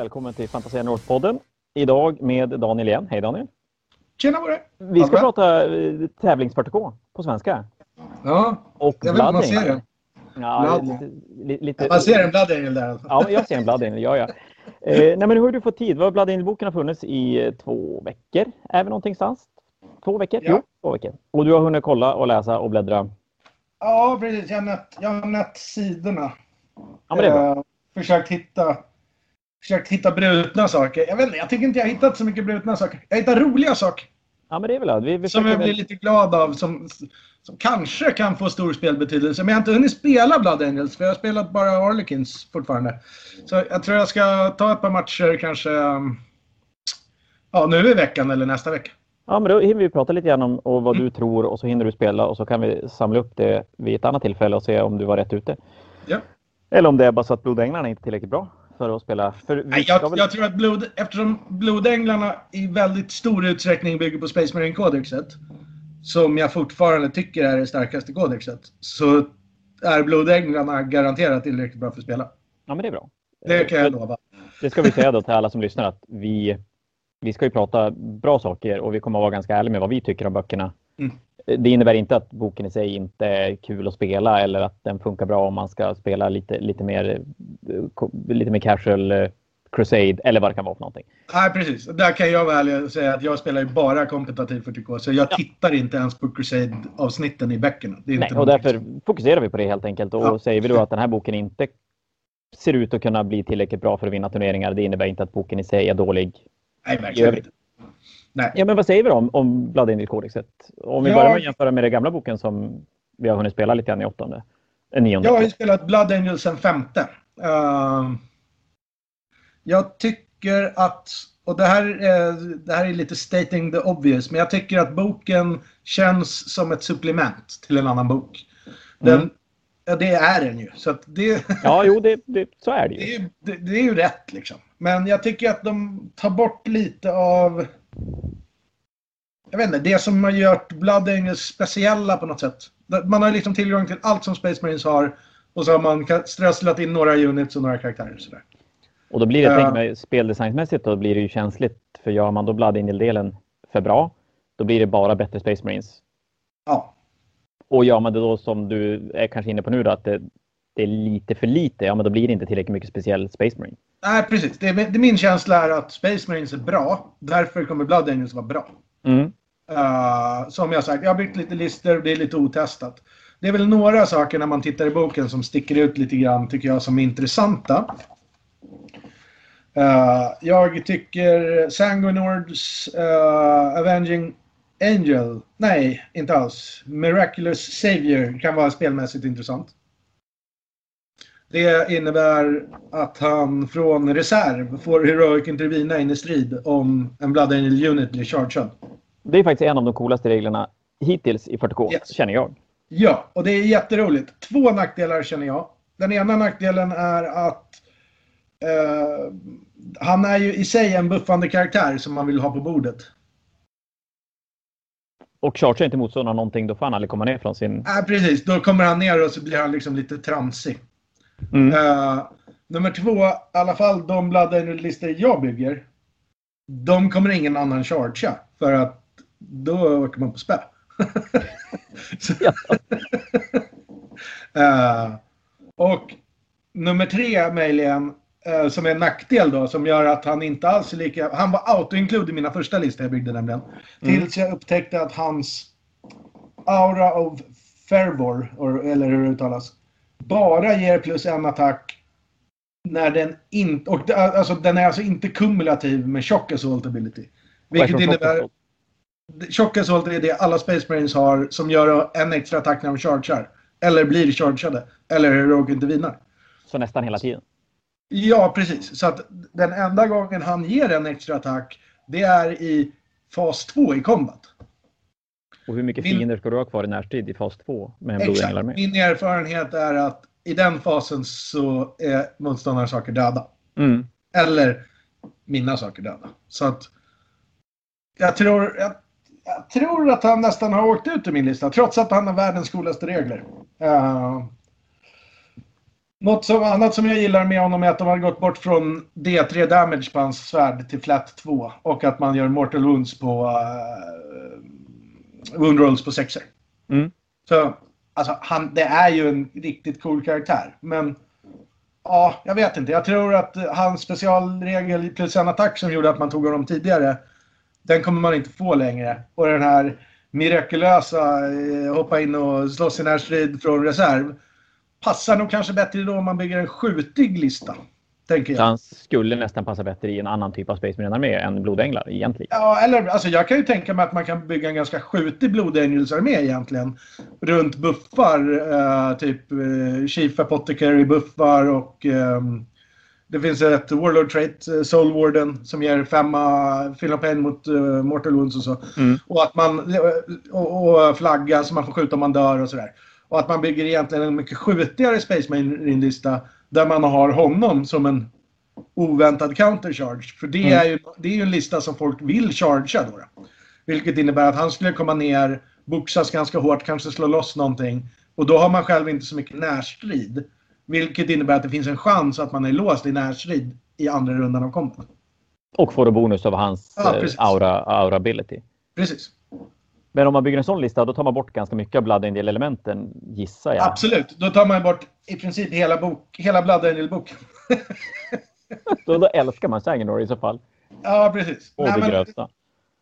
välkommen till Fantasia North-podden. Idag med Daniel igen. Hej Daniel! Tjena Borre! Vi ska prata eh, tävlingspartikå på svenska. Ja, och jag om man ser den. Ja, lite, lite, man ser en Blood Angel där. Ja, jag ser en Blood Angel. Ja, ja. Eh, nej, men hur har du fått tid? Vad Blood Angel-boken har funnits i eh, två veckor. Är vi någonstans? Två veckor? Ja. Jo, två veckor. Och du har hunnit kolla och läsa och bläddra? Ja, precis. Jag har nött, jag har nött sidorna. Ja, men det är bra. Eh, försökt hitta försökt hitta brutna saker. Jag vet inte, jag tycker inte jag har hittat så mycket brutna saker. Jag hittar roliga saker. Ja, men det är väl vi, vi Som jag blir lite glad av. Som, som kanske kan få stor spelbetydelse. Men jag har inte hunnit spela Blood Angels. För jag har spelat bara Harlequins fortfarande. Så jag tror jag ska ta ett par matcher kanske. Um, ja, nu i veckan eller nästa vecka. Ja, men då hinner vi prata lite grann om vad mm. du tror och så hinner du spela och så kan vi samla upp det vid ett annat tillfälle och se om du var rätt ute. Ja. Eller om det är bara så att Blodänglarna är inte tillräckligt bra för att spela. För Nej, jag, väl... jag, tror att blod, eftersom Blodänglarna i väldigt stor utsträckning bygger på Space Marine Codexet, som jag fortfarande tycker är det starkaste kodexet, så är Blodänglarna garanterat tillräckligt bra för att spela. Ja, men det är bra. Det kan jag lova. Det ska vi säga då till alla som lyssnar att vi, vi ska ju prata bra saker och vi kommer att vara ganska ärliga med vad vi tycker om böckerna. Mm det innebär inte att boken i sig inte är kul att spela eller att den funkar bra om man ska spela lite, lite, mer, lite mer casual eh, Crusade eller vad det kan vara för någonting. Nej, precis. Där kan jag väl säga att jag spelar ju bara kompetitiv 40K, så jag ja. tittar inte ens på Crusade-avsnitten i böckerna. Nej, och därför fokuserar vi på det helt enkelt. Och ja. säger vi då att den här boken inte ser ut att kunna bli tillräckligt bra för att vinna turneringar, det innebär inte att boken i sig är dålig. Nej, verkligen inte. Nej. Ja, men vad säger vi då om, om Codexet? Om vi ja. börjar med att jämföra med den gamla boken som vi har hunnit spela lite grann i åttonde. Eh, nionde. Jag har ju spelat Blood Angel sen femte. Uh, jag tycker att, och det här, är, det här är lite stating the obvious, men jag tycker att boken känns som ett supplement till en annan bok. Den, mm. Ja, det är den ju. Så det, ja, jo, det, det, så är det ju. Det, det, det är ju rätt liksom. Men jag tycker att de tar bort lite av jag vet inte, det som har gjort Blood Angels speciella på något sätt. Man har liksom tillgång till allt som Space Marines har och så har man strösslat in några units och några karaktärer. Och, sådär. och då blir det, uh, tänk mig, speldesignsmässigt då blir det ju känsligt. För gör man då Blood Angel-delen för bra, då blir det bara bättre Space Marines. Ja. Och gör man det då som du är kanske inne på nu då, att det, det är lite för lite, ja men då blir det inte tillräckligt mycket speciell Space Marine. Nej, precis. Det det, min känsla är att Space Marines är bra. Därför kommer Blood Angels vara bra. Mm. Uh, som jag sagt, jag har byggt lite listor och det är lite otestat. Det är väl några saker när man tittar i boken som sticker ut lite grann, tycker jag, som är intressanta. Uh, jag tycker Sanguinords uh, Avenging Angel, nej, inte alls. Miraculous Savior kan vara spelmässigt intressant. Det innebär att han från reserv får Heroic Intervina in i strid om en Blood Angel Unit blir chargead. Det är faktiskt en av de coolaste reglerna hittills i 40K, yes. känner jag. Ja, och det är jätteroligt. Två nackdelar känner jag. Den ena nackdelen är att uh, han är ju i sig en buffande karaktär som man vill ha på bordet. Och chargear inte motståndaren någonting, då får han aldrig komma ner från sin... Nej, precis. Då kommer han ner och så blir han liksom lite tramsig. Mm. Uh, nummer två, i alla fall de Blood Angel-listor jag bygger. De kommer ingen annan chargea. För att då åker man på spö. uh, och nummer tre möjligen, uh, som är en nackdel då, som gör att han inte alls är lika... Han var auto-include i mina första listor jag byggde nämligen. Mm. Tills jag upptäckte att hans Aura of Fervor, eller hur det uttalas, bara ger plus en attack när den inte... Och alltså, den är alltså inte kumulativ med Shock Assault Ability. Vilket innebär... Shock Assault är det alla Space Marines har som gör en extra attack när de chargear. Eller blir chargeade. Eller Heroic inte vinner. Så nästan hela tiden? Ja, precis. Så att den enda gången han ger en extra attack, det är i fas 2 i combat. Och hur mycket fiender ska du ha kvar i närstrid i fas 2 med en. Med? Min erfarenhet är att i den fasen så är motståndarnas saker döda. Mm. Eller mina saker döda. Så att jag tror, jag, jag, tror att han nästan har åkt ut ur min lista, trots att han har världens coolaste regler. Uh, Något som, annat som jag gillar med honom är att de har gått bort från D3 damage på hans svärd till flat 2. Och att man gör mortal wounds på uh, wound rolls på sexer. Mm. Så alltså, han, det är ju en riktigt cool karaktär. Men ja, jag vet inte. Jag tror att hans specialregel plus en attack som gjorde att man tog honom tidigare. Den kommer man inte få längre. Och den här mirakulösa eh, hoppa in och slåss i närstrid från reserv passar nog kanske bättre då om man bygger en skjutig lista. Tänker jag. Så han skulle nästan passa bättre i en annan typ av Space Marine-armé än Blodänglar egentligen? Ja, eller alltså jag kan ju tänka mig att man kan bygga en ganska skjutig Blodängelsarmé egentligen. Runt buffar, uh, typ uh, Chief Apothecary buffar och um, det finns ett Warlord Trait, uh, Soul Warden, som ger femma Fill Pain mot uh, Mortal Wounds och så. Mm. Och att man, och, och flagga så man får skjuta om man dör och sådär. Och att man bygger egentligen en mycket skjutigare Space Marine-lista där man har honom som en oväntad countercharge. För det, mm. är ju, det är ju en lista som folk vill chargea då, då. Vilket innebär att han skulle komma ner, boxas ganska hårt, kanske slå loss någonting. Och då har man själv inte så mycket närstrid. Vilket innebär att det finns en chans att man är låst i närstrid i andra rundan av kombat. Och får då bonus av hans ja, eh, aura, aura ability. Precis. Men om man bygger en sån lista, då tar man bort ganska mycket av Blood Angel-elementen, gissar jag. Absolut. Då tar man bort i princip hela, bok, hela Blood Angel-boken. då, då älskar man Sanginor i så fall. Ja, precis. Och Nej, det grövsta.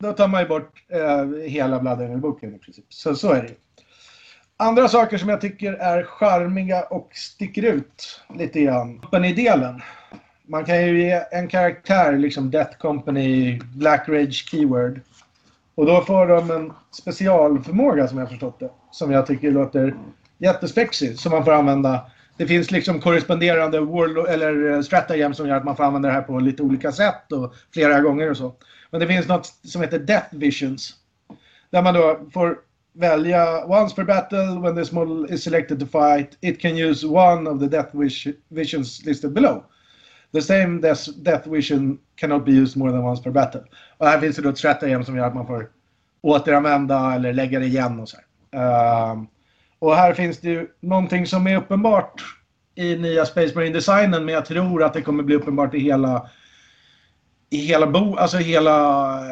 Då tar man ju bort eh, hela Blood Angel-boken i princip. Så, så är det Andra saker som jag tycker är charmiga och sticker ut lite grann. Company-delen. Man kan ju ge en karaktär, liksom Death Company, Black Rage Keyword. Och då får de en specialförmåga som jag förstått det. Som jag tycker låter jättespexig. Som man får använda. Det finns liksom korresponderande world, eller eh, stratagem som gör att man får använda det här på lite olika sätt och flera gånger och så. Men det finns något som heter Death Visions. Där man då får välja once per battle when this model is selected to fight. It can use one of the Death Visions listed below. The same death, death vision cannot be used more than once per battle. Och här finns det då ett stratagem som gör att man får återanvända eller lägga det igen och så uh, och här finns det ju någonting som är uppenbart i nya Space Marine-designen, men jag tror att det kommer bli uppenbart i hela i hela, bo, alltså hela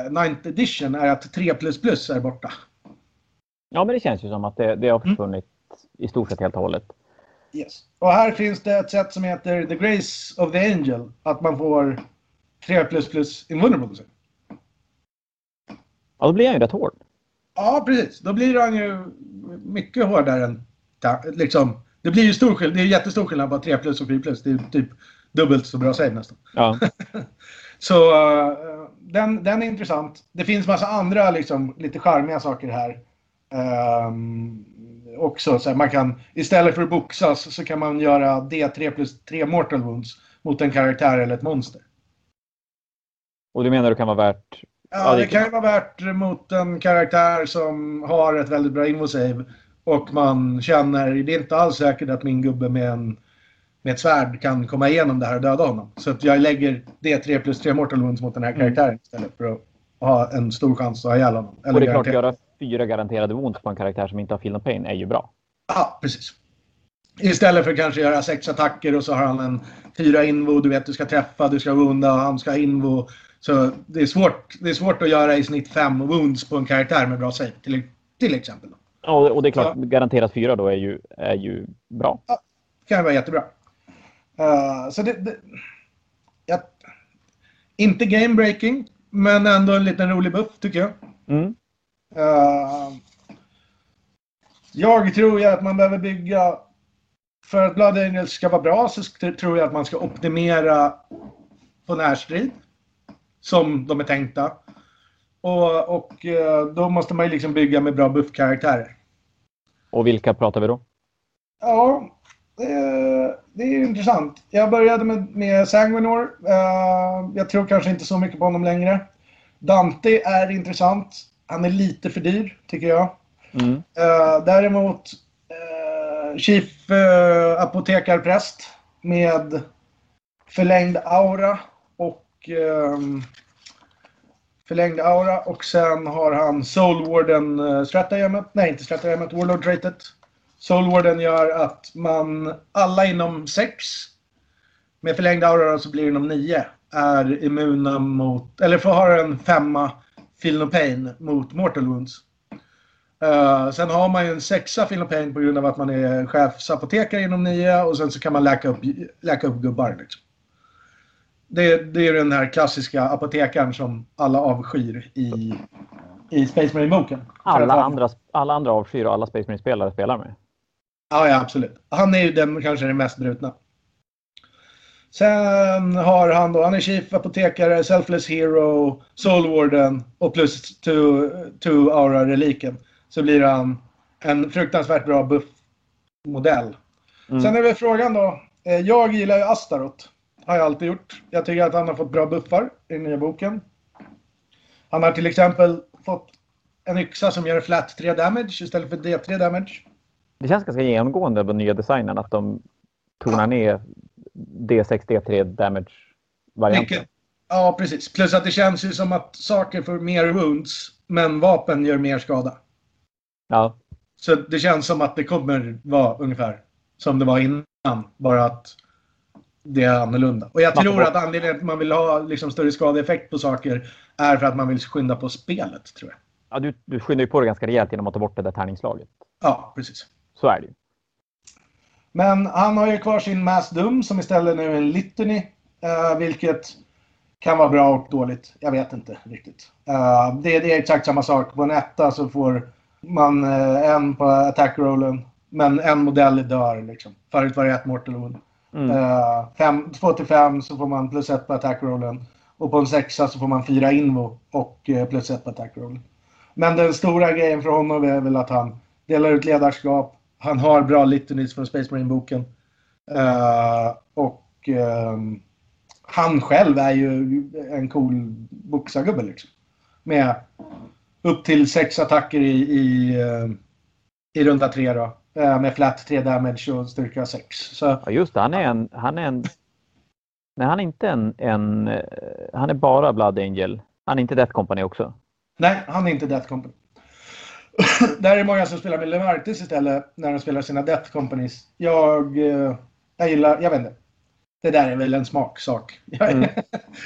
9th edition är att 3 är borta. Ja, men det känns ju som att det, det har mm. försvunnit mm. i stort sett helt och hållet. Yes. Och här finns det ett sätt som heter The Grace of the Angel. Att man får 3 plus plus invulnerable. Ja, då blir han ju rätt hård. Ja, precis. Då blir han ju mycket hårdare än... Liksom, det blir ju stor skillnad. Det är jättestor skillnad på 3 plus och 4 plus. Det är typ dubbelt så bra save nästan. Ja. så uh, den, den är intressant. Det finns massa andra liksom, lite charmiga saker här. Um, också. Så här, man kan, istället för att boxas så kan man göra D3 plus 3 mortal wounds mot en karaktär eller ett monster. Och du menar det kan vara värt? Ja, det kan ju vara värt mot en karaktär som har ett väldigt bra invosave. Och man känner, det är inte alls säkert att min gubbe med, en, med ett svärd kan komma igenom det här och döda honom. Så att jag lägger D3 plus 3 mortal wounds mot den här mm. karaktären mm. istället för att ha en stor chans att ha ihjäl honom. Eller och det är klart, göra fyra garanterade wounds på en karaktär som inte har feel no pain är ju bra. Ja, precis. Istället för att kanske göra sex attacker och så har han en fyra invo, du vet du ska träffa, du ska wounda, han ska invo. Så det är, svårt, det är svårt att göra i snitt fem wounds på en karaktär med bra save, till, till exempel. Ja, och det är klart, så, garanterat fyra då är ju, är ju bra. Ja, det kan vara jättebra. Uh, så det... det ja, inte game breaking, men ändå en liten rolig buff tycker jag. Mm. Uh, jag tror ju att man behöver bygga... För att Blood Angels ska vara bra så tror jag att man ska optimera på närstrid. Som de är tänkta. Och, och eh, då måste man ju liksom bygga med bra buffkaraktärer. Och vilka pratar vi då? Ja, det, är intressant. Jag började med, med Sanguinor. Uh, jag tror kanske inte så mycket på honom längre. Dante är intressant. Han är lite för dyr, tycker jag. Mm. Uh, däremot uh, Chief uh, apotekarpräst med förlängd aura och um, förlängd aura och sen har han Soul Warden uh, stratagemet, nej inte stratagemet, Warlord Rated Soulwarden gör att man, alla inom 6 med förlängd aura så blir det inom 9 är immuna mot, eller får ha en femma No Pain mot Mortal Wounds. Uh, sen har man ju en sexa No Pain på grund av att man är chefsapotekare inom 9 och sen så kan man läka upp, läka upp gubbar. Liksom. Det, det är den här klassiska apotekaren som alla avskyr i, i Space Marine-boken. Alla andra, alla andra avskyr och alla Space Marine-spelare spelar med. Ja, ja, absolut. Han är ju den kanske den mest brutna. Sen har han då, han är Chief Apotekare, Selfless Hero, Soul Warden och plus Two Aura-reliken. Så blir han en fruktansvärt bra buff-modell. Mm. Sen är väl frågan då, eh, jag gillar ju Astaroth. Har jag alltid gjort. Jag tycker att han har fått bra buffar i den nya boken. Han har till exempel fått en yxa som gör flat 3 damage istället för D3 damage. Det känns ganska genomgående på nya designen att de tonar ner D6, D3 damage-varianten. Ja, precis. Plus att det känns ju som att saker får mer wounds, men vapen gör mer skada. Ja. Så det känns som att det kommer vara ungefär som det var innan, bara att det är annorlunda. Och jag man tror att anledningen till att man vill ha liksom större skadeeffekt på saker är för att man vill skynda på spelet, tror jag. Ja, du, du skyndar ju på det ganska rejält genom att ta bort det där tärningslaget. Ja, precis. Så är det ju. Men han har ju kvar sin Mass Dum som istället nu är en Litany. Uh, vilket kan vara bra och dåligt. Jag vet inte riktigt. Uh, det, är exakt samma sak. På en etta så får man uh, en på attack-rollen. Men en modell dör liksom. Förut var det ett mortal wound. Mm. 2 till 5 så får man plus ett på attack-rollen. Och på en sexa så får man fyra invo och plus ett på attack-rollen. Men den stora grejen för honom är väl att han delar ut ledarskap. Han har bra litanies från Space Marine-boken. Uh, och uh, han själv är ju en cool boxargubbe liksom. Med upp till sex attacker i, i, uh, i runda tre då. med flat 3 damage och styrka 6. Så... Ja, just det, han är en... Han är en... Nej, han är inte en, en... Han är bara Blood Angel. Han är inte Death Company också. Nej, han är inte Death Company. där är många som spelar med Lemartis istället när de spelar sina Death Companies. Jag, eh, jag gillar, jag vet inte. Det där är väl en smaksak. Mm.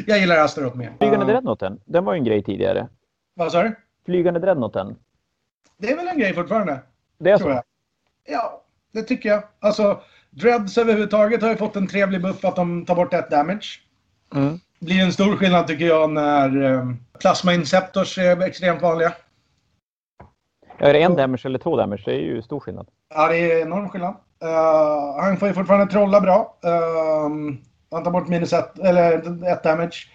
jag gillar Astaroth mer. Flygande Dreadnoughten, den var ju en grej tidigare. Vad sa du? Flygande Dreadnoughten. Det är väl en grej fortfarande. Det är så? Jag. Ja, det tycker jag. Alltså, Dreads överhuvudtaget har ju fått en trevlig buff att de tar bort ett damage. Mm. Det blir en stor skillnad tycker jag när um, Plasma Inceptors är extremt vanliga. Är det en damage eller två damage? Det är ju stor skillnad. Ja, det är enorm skillnad. Uh, han får ju fortfarande trolla bra. Uh, han tar bort minus ett, eller ett damage.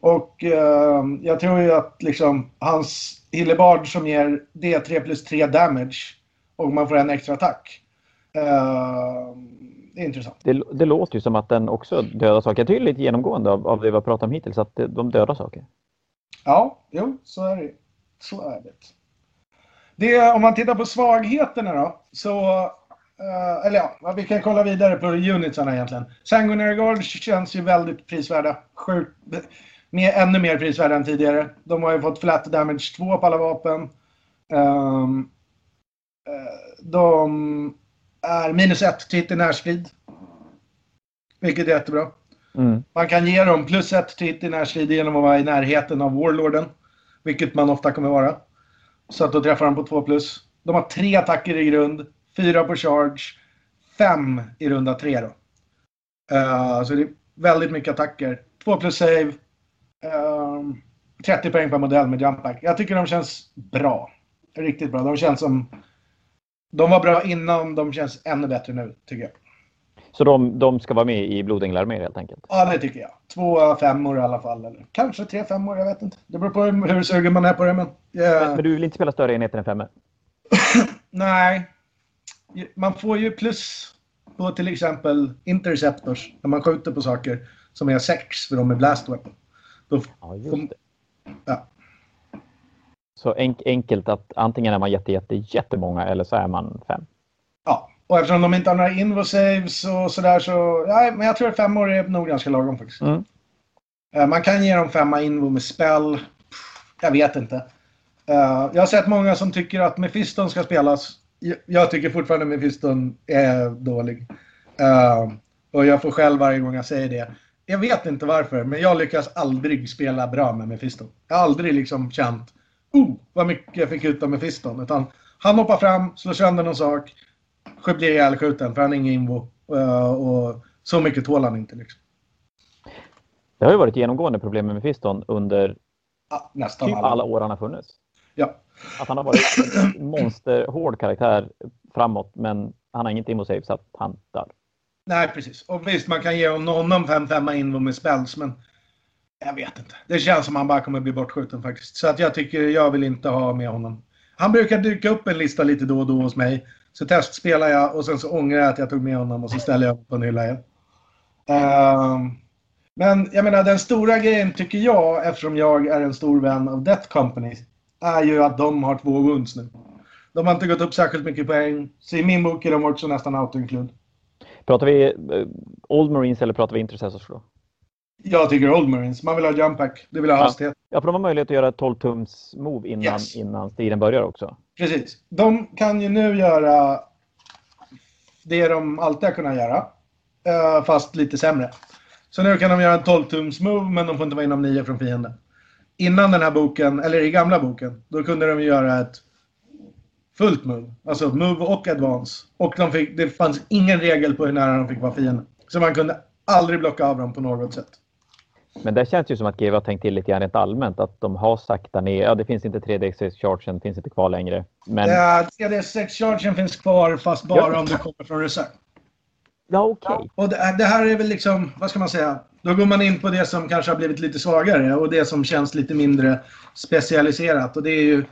Och uh, jag tror ju att liksom hans Hillebard som ger D3 plus 3 damage och man får en extra attack. Uh, det är intressant. Det, det, låter ju som att den också dödar saker. Jag tycker lite genomgående av, av det vi har pratat om hittills, att de dödar saker. Ja, jo, så är det. Så är det. Det, om man tittar på svagheterna då, så... Uh, eller ja, vi kan kolla vidare på unitsarna egentligen. Sanguinary Guard känns ju väldigt prisvärda. Sjukt, mer, ännu mer prisvärda än tidigare. De har ju fått flat damage 2 på alla vapen. Um, uh, de är minus 1 till hit i närstrid. Vilket är jättebra. Mm. Man kan ge dem plus 1 till hit i närstrid genom att vara i närheten av Warlorden. Vilket man ofta kommer vara. Så att då träffar de på 2 plus. De har tre attacker i grund, fyra på charge, fem i runda tre då. Uh, så det är väldigt mycket attacker. 2 plus save. Ehm, uh, 30 poäng per modell med Jumpback. Jag tycker de känns bra. Riktigt bra. De känns som... De var bra innan, de känns ännu bättre nu, tycker jag. Så de, de ska vara med i Blodänglarmén helt enkelt? Ja, det tycker jag. Två femmor i alla fall. Eller kanske tre femmor, jag vet inte. Det beror på hur sugen man är på det. Men, yeah. men, men du vill inte spela större enheter än femmor? Nej. Man får ju plus på till exempel interceptors när man skjuter på saker som är sex för de är blast weapon. Då ja, just det. Ja. Så enk enkelt att antingen är man jätte, jätte, jättemånga eller så är man fem? Ja, och eftersom de inte har några invo-saves och sådär så... Ja, men jag tror att fem år är nog ganska lagom faktiskt. Mm. Uh, man kan ge dem femma invo med spell. Jag vet inte. Uh, jag har sett många som tycker att Mephiston ska spelas. jag tycker fortfarande Mephiston är dålig. Uh, och jag får själv varje gång jag säger det. Jag vet inte varför, men jag lyckas aldrig spela bra med Mephiston. Jag har aldrig liksom känt oh, vad mycket jag fick ut av Mephiston. Utan han hoppar fram, slår sönder någon sak, blir ihjälskjuten för han är ingen invo. Uh, och så mycket tål han inte. Liksom. Det har ju varit genomgående problem med Mephiston under ja, nästan typ alla. alla år han har funnits. Ja. Att han har varit en monsterhård karaktär framåt, men han har inget immo save så att han dör. Nej, precis. Och visst, man kan ge honom 5-5 invo med spells, men jag vet inte. Det känns som att han bara kommer bli bortskjuten faktiskt. Så att jag tycker jag vill inte ha med honom. Han brukar dyka upp en lista lite då och då hos mig. Så testspelar jag och sen så ångrar jag att jag tog med honom och så ställer jag upp på en hylla igen. Uh, men jag menar den stora grejen tycker jag, eftersom jag är en stor vän av Death Company, är ju att de har två wounds nu. De har inte gått upp särskilt mycket poäng. Så i min bok är de också nästan auto-include. Pratar vi uh, Old Marines eller pratar vi Intercessors då? Jag tycker Old Marines. Man vill ha jump pack. Det vill ha hastighet. Ja, för de har möjlighet att göra ett 12 tums move innan, yes. innan striden börjar också. Precis. De kan ju nu göra det de alltid har kunnat göra. Eh, fast lite sämre. Så nu kan de göra en 12 tums move men de får inte vara inom 9 från fienden. Innan den här boken, eller i gamla boken, då kunde de göra ett fullt move. Alltså move och advance. Och de fick, det fanns ingen regel på hur nära de fick vara fienden. Så man kunde aldrig blocka av dem på något sätt. Men det känns ju som att GW har tänkt till lite grann rent allmänt. Att de har sakta ner. Ja, det finns inte 3D6-chargen, finns inte kvar längre. Men... Ja, 3D6-chargen finns kvar fast bara ja. om du kommer från reserv. Ja, okej. Okay. Och det, det, här är väl liksom, vad ska man säga? Då går man in på det som kanske har blivit lite svagare och det som känns lite mindre specialiserat. Och det är ju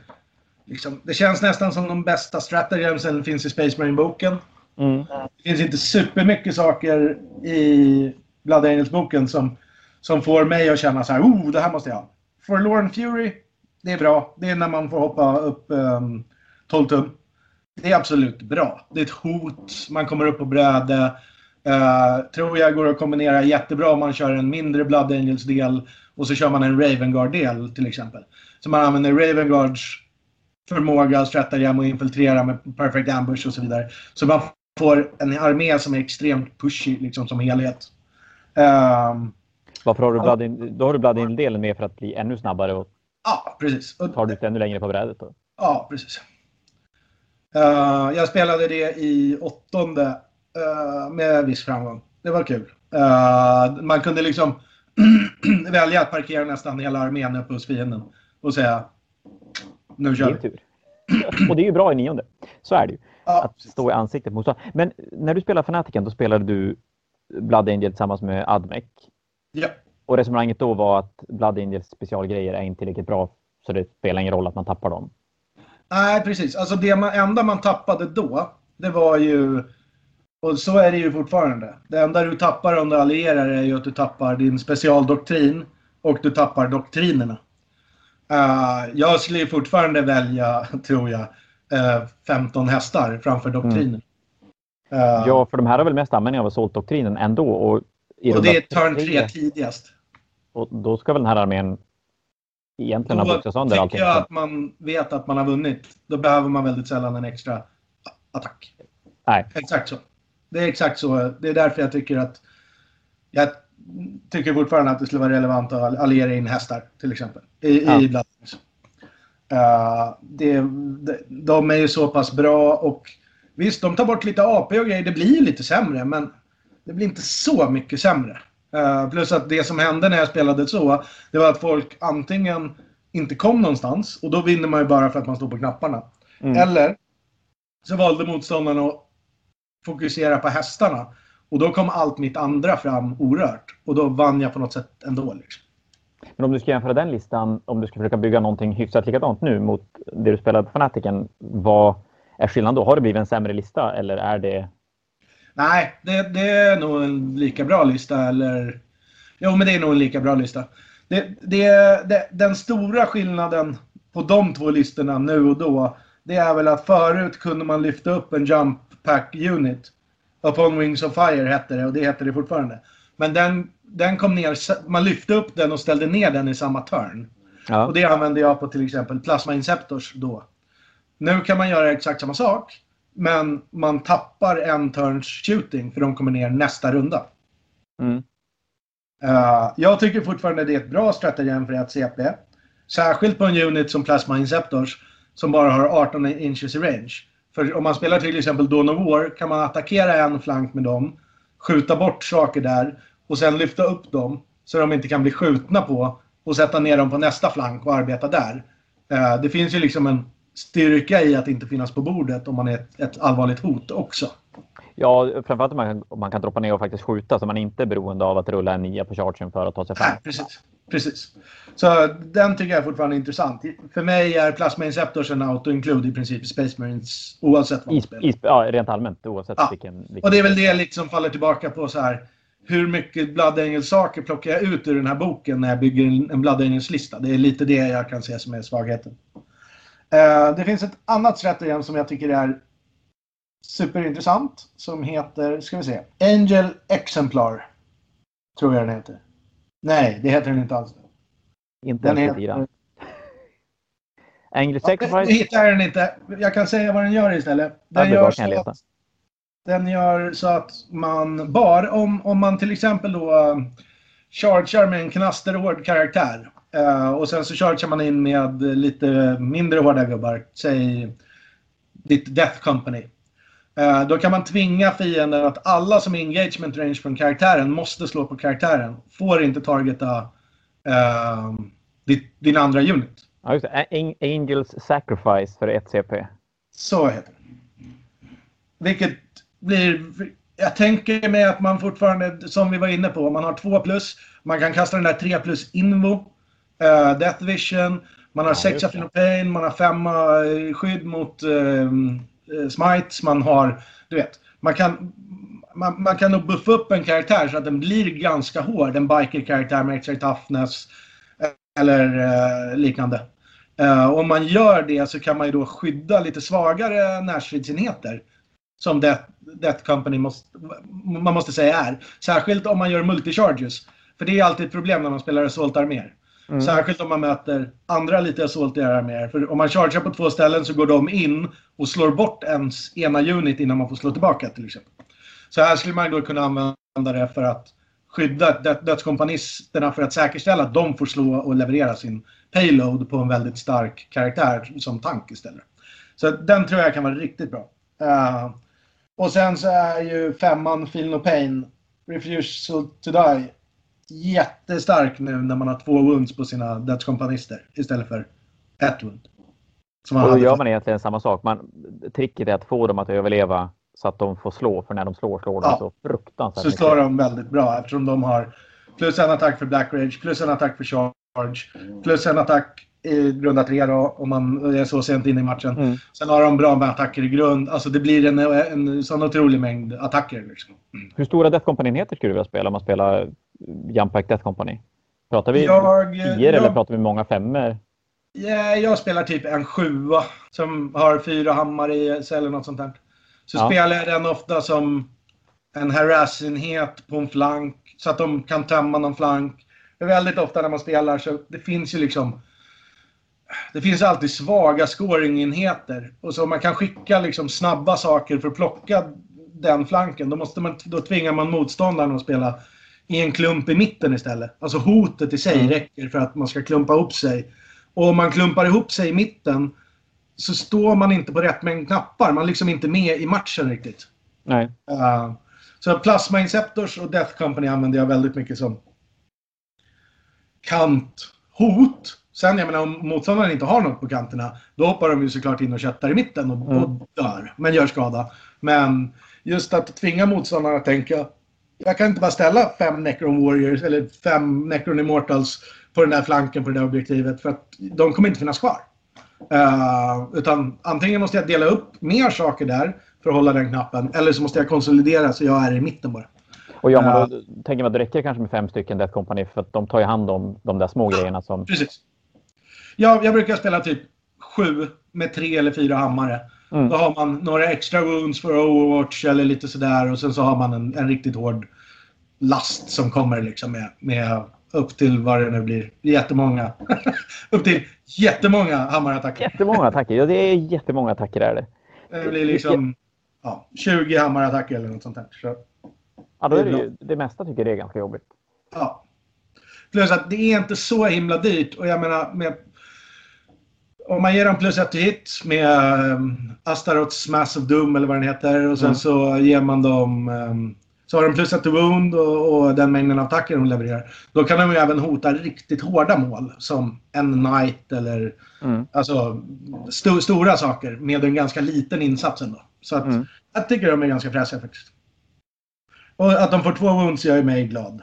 liksom, det känns nästan som de bästa stratagemsen finns i Space Marine-boken. Mm. Det finns inte supermycket saker i Blood Angels-boken som som får mig att känna så här, oh, det här måste jag ha. Forlorn Fury, det är bra. Det är när man får hoppa upp ehm, um, 12 tum. Det är absolut bra. Det är ett hot, man kommer upp på bräde. Uh, tror jag går att kombinera jättebra om man kör en mindre Blood Angels-del och så kör man en Ravengard-del till exempel. Så man använder Ravengards förmåga, stratagem och infiltrera med perfect ambush och så vidare. Så man får en armé som är extremt pushy liksom som helhet. Um, varför har du Blood in, då har du Blood in-delen med för att bli ännu snabbare och ja, precis. tar du ut ännu längre på brädet? Då? Ja, precis. Uh, jag spelade det i åttonde uh, med viss framgång. Det var kul. Uh, man kunde liksom välja att parkera nästan hela armén uppe hos fienden och säga nu kör vi. Tur. Och det är ju bra i nionde. Så är det ju. Ja, att stå i ansiktet mot Men när du spelade Fanatiken, då spelade du Blood Angel tillsammans med Admec. Ja. Och resonemanget då var att Blood Angels specialgrejer är inte tillräckligt bra så det spelar ingen roll att man tappar dem. Nej, precis. Alltså det man, enda man tappade då, det var ju... Och så är det ju fortfarande. Det enda du tappar om du allierar är ju att du tappar din specialdoktrin och du tappar doktrinerna. Uh, jag skulle ju fortfarande välja, tror jag, uh, eh, 15 hästar framför doktriner. Mm. Uh, ja, för de här har väl mest användning av assault-doktrinen ändå. Och och det är turn 3 tidigast. Och då ska väl den här armén egentligen ha boxat sönder allting? Då tycker jag att man vet att man har vunnit. Då behöver man väldigt sällan en extra attack. Nej. Exakt så. Det är exakt så. Det är därför jag tycker att jag tycker fortfarande att det skulle vara relevant att alliera in hästar till exempel. I, ja. i Bloodlines. Uh, det, de är ju så pass bra och visst, de tar bort lite AP och grejer. Det blir lite sämre, men det blir inte så mycket sämre. Uh, plus att det som hände när jag spelade så, det var att folk antingen inte kom någonstans och då vinner man ju bara för att man står på knapparna. Mm. Eller så valde motståndaren att fokusera på hästarna. Och då kom allt mitt andra fram orört. Och då vann jag på något sätt ändå. Liksom. Men om du ska jämföra den listan, om du ska försöka bygga någonting hyfsat likadant nu mot det du spelade på Fanatiken, vad är skillnaden då? Har det blivit en sämre lista eller är det Nej, det, det, är nog en lika bra lista. Eller... Jo, men det är nog en lika bra lista. Det, det, det, den stora skillnaden på de två listorna nu och då, det är väl att förut kunde man lyfta upp en Jump Pack Unit. Upon Wings of Fire hette det och det heter det fortfarande. Men den, den kom ner, man lyfte upp den och ställde ner den i samma turn. Ja. Och det använde jag på till exempel Plasma Inceptors då. Nu kan man göra exakt samma sak. Men man tappar en turns shooting för de kommer ner nästa runda. Mm. Uh, jag tycker fortfarande det är ett bra strategi för ett CP. Särskilt på en unit som Plasma Inceptors som bara har 18 inches i range. För om man spelar till exempel Dawn of War kan man attackera en flank med dem, skjuta bort saker där och sen lyfta upp dem så de inte kan bli skjutna på och sätta ner dem på nästa flank och arbeta där. Uh, det finns ju liksom en styrka i att inte finnas på bordet om man är ett, allvarligt hot också. Ja, framförallt om man, kan, man kan droppa ner och faktiskt skjuta så man är inte är beroende av att rulla en nia på chargen för att ta sig fram. Nej, precis. precis. Så den tycker jag fortfarande är intressant. För mig är Plasma Inceptors en auto-include i princip i Space Marines oavsett vad man spelar. Is, ja, rent allmänt oavsett ja. vilken, vilken... Och det är väl det liksom faller tillbaka på så här. Hur mycket Blood Angels-saker plockar jag ut ur den här boken när jag bygger en Blood Angels-lista? Det är lite det jag kan se som är svagheten. Uh, det finns ett annat strategi som jag tycker är superintressant som heter, ska vi se, Angel Exemplar. Tror jag den heter. Nej, det heter den inte alls. Inte den ens heter... Angel Sacrifice? Jag hittar den inte. Jag kan säga vad den gör istället. Den, gör, så att, den gör så att man bara, om, om man till exempel då uh, chargear med en knasterhård karaktär uh, och sen så chargear man in med lite mindre hårda gubbar, säg ditt Death Company. Uh, då kan man tvinga fienden att alla som är engagement range från karaktären måste slå på karaktären. Får inte targeta uh, din andra unit. Ja, just det. Angels Sacrifice för ett CP. Så heter det. Vilket blir... Jag tänker mig att man fortfarande, som vi var inne på, man har 2 plus. Man kan kasta den där 3 plus Invo. Uh, Death Vision. Man har 6 ja, Pain. Man har 5 skydd mot uh, smites. Man har, du vet. Man kan, man, man kan nog buffa upp en karaktär så att den blir ganska hård. En biker-karaktär med extra toughness eller uh, liknande. Uh, om man gör det så kan man ju då skydda lite svagare närstridsenheter. Som Death, Death Company måste, man måste säga är. Särskilt om man gör multicharges. För det är alltid ett problem när man spelar assault-arméer. Mm. Särskilt om man möter andra lite assaultiga arméer. För om man chargear på två ställen så går de in och slår bort ens ena unit innan man får slå tillbaka till exempel. Så här skulle man då kunna använda det för att skydda dödskompanisterna för att säkerställa att de får slå och leverera sin payload på en väldigt stark karaktär som tank istället. Så den tror jag kan vara riktigt bra. Uh, och sen så är ju femman Feel No Pain, Refuse to Die, jättestark nu när man har två wounds på sina dödskompanister istället för ett wound. och då gör man egentligen samma sak. Man, tricket är att få dem att överleva så att de får slå, för när de slår slår de ja. så fruktansvärt Så mycket. slår de väldigt bra eftersom de har plus en attack för Black Rage, plus en attack för Charge, plus en attack i runda tre då, om man är så sent in i matchen. Mm. Sen har de bra med attacker i grund. Alltså det blir en, en sån otrolig mängd attacker. Liksom. Mm. Hur stora Death Company-enheter skulle du vilja spela om man spelar Jump Death Company? Pratar vi jag, tior eller pratar vi många femmor? Yeah, jag spelar typ en sjua som har fyra hammare i eller något sånt där. Så ja. spelar jag den ofta som en harass-enhet på en flank så att de kan tömma någon flank. Det är väldigt ofta när man spelar så det finns ju liksom det finns alltid svaga scoringenheter. Och så man kan skicka liksom snabba saker för att plocka den flanken, då, måste man, då tvingar man motståndaren att spela i en klump i mitten istället. Alltså hotet i sig mm. räcker för att man ska klumpa ihop sig. Och om man klumpar ihop sig i mitten så står man inte på rätt mängd knappar. Man är liksom inte med i matchen riktigt. Nej. Uh, så Plasma Inceptors och Death Company använder jag väldigt mycket som kanthot. Sen jag menar om motståndaren inte har något på kanterna, då hoppar de ju såklart in och köttar i mitten och, mm. och dör, men gör skada. Men just att tvinga motståndaren att tänka, jag kan inte bara ställa fem Necron Warriors eller fem Necron Immortals på den där flanken på det där objektivet, för att de kommer inte finnas kvar. Uh, utan antingen måste jag dela upp mer saker där för att hålla den knappen, eller så måste jag konsolidera så jag är i mitten bara. Och ja, man då uh, tänker man att det räcker kanske med fem stycken Death Company för att de tar ju hand om de där små grejerna som... Precis. Jag, jag brukar spela typ sju med tre eller fyra hammare. Mm. Då har man några extra wounds för Overwatch eller lite sådär och sen så har man en, en riktigt hård last som kommer liksom med, med upp till vad det nu blir. Jättemånga. upp till jättemånga hammarattacker. Jättemånga attacker. Ja, det är jättemånga attacker är det. Det blir liksom ja, 20 hammarattacker eller något sånt där. Så, ja, då är det ju, det mesta tycker det är ganska jobbigt. Ja. Plus att det är inte så himla dyrt och jag menar med om man ger dem plus ett hit med um, Astaroths Massive Doom eller vad den heter och sen mm. så ger man dem um, så har de plus ett wound och, och, den mängden attacker de levererar. Då kan de ju även hota riktigt hårda mål som en Knight eller mm. alltså st stora saker med en ganska liten insats ändå. Så att, mm. jag tycker de är ganska fräsiga faktiskt. Och att de får två wounds gör mig glad.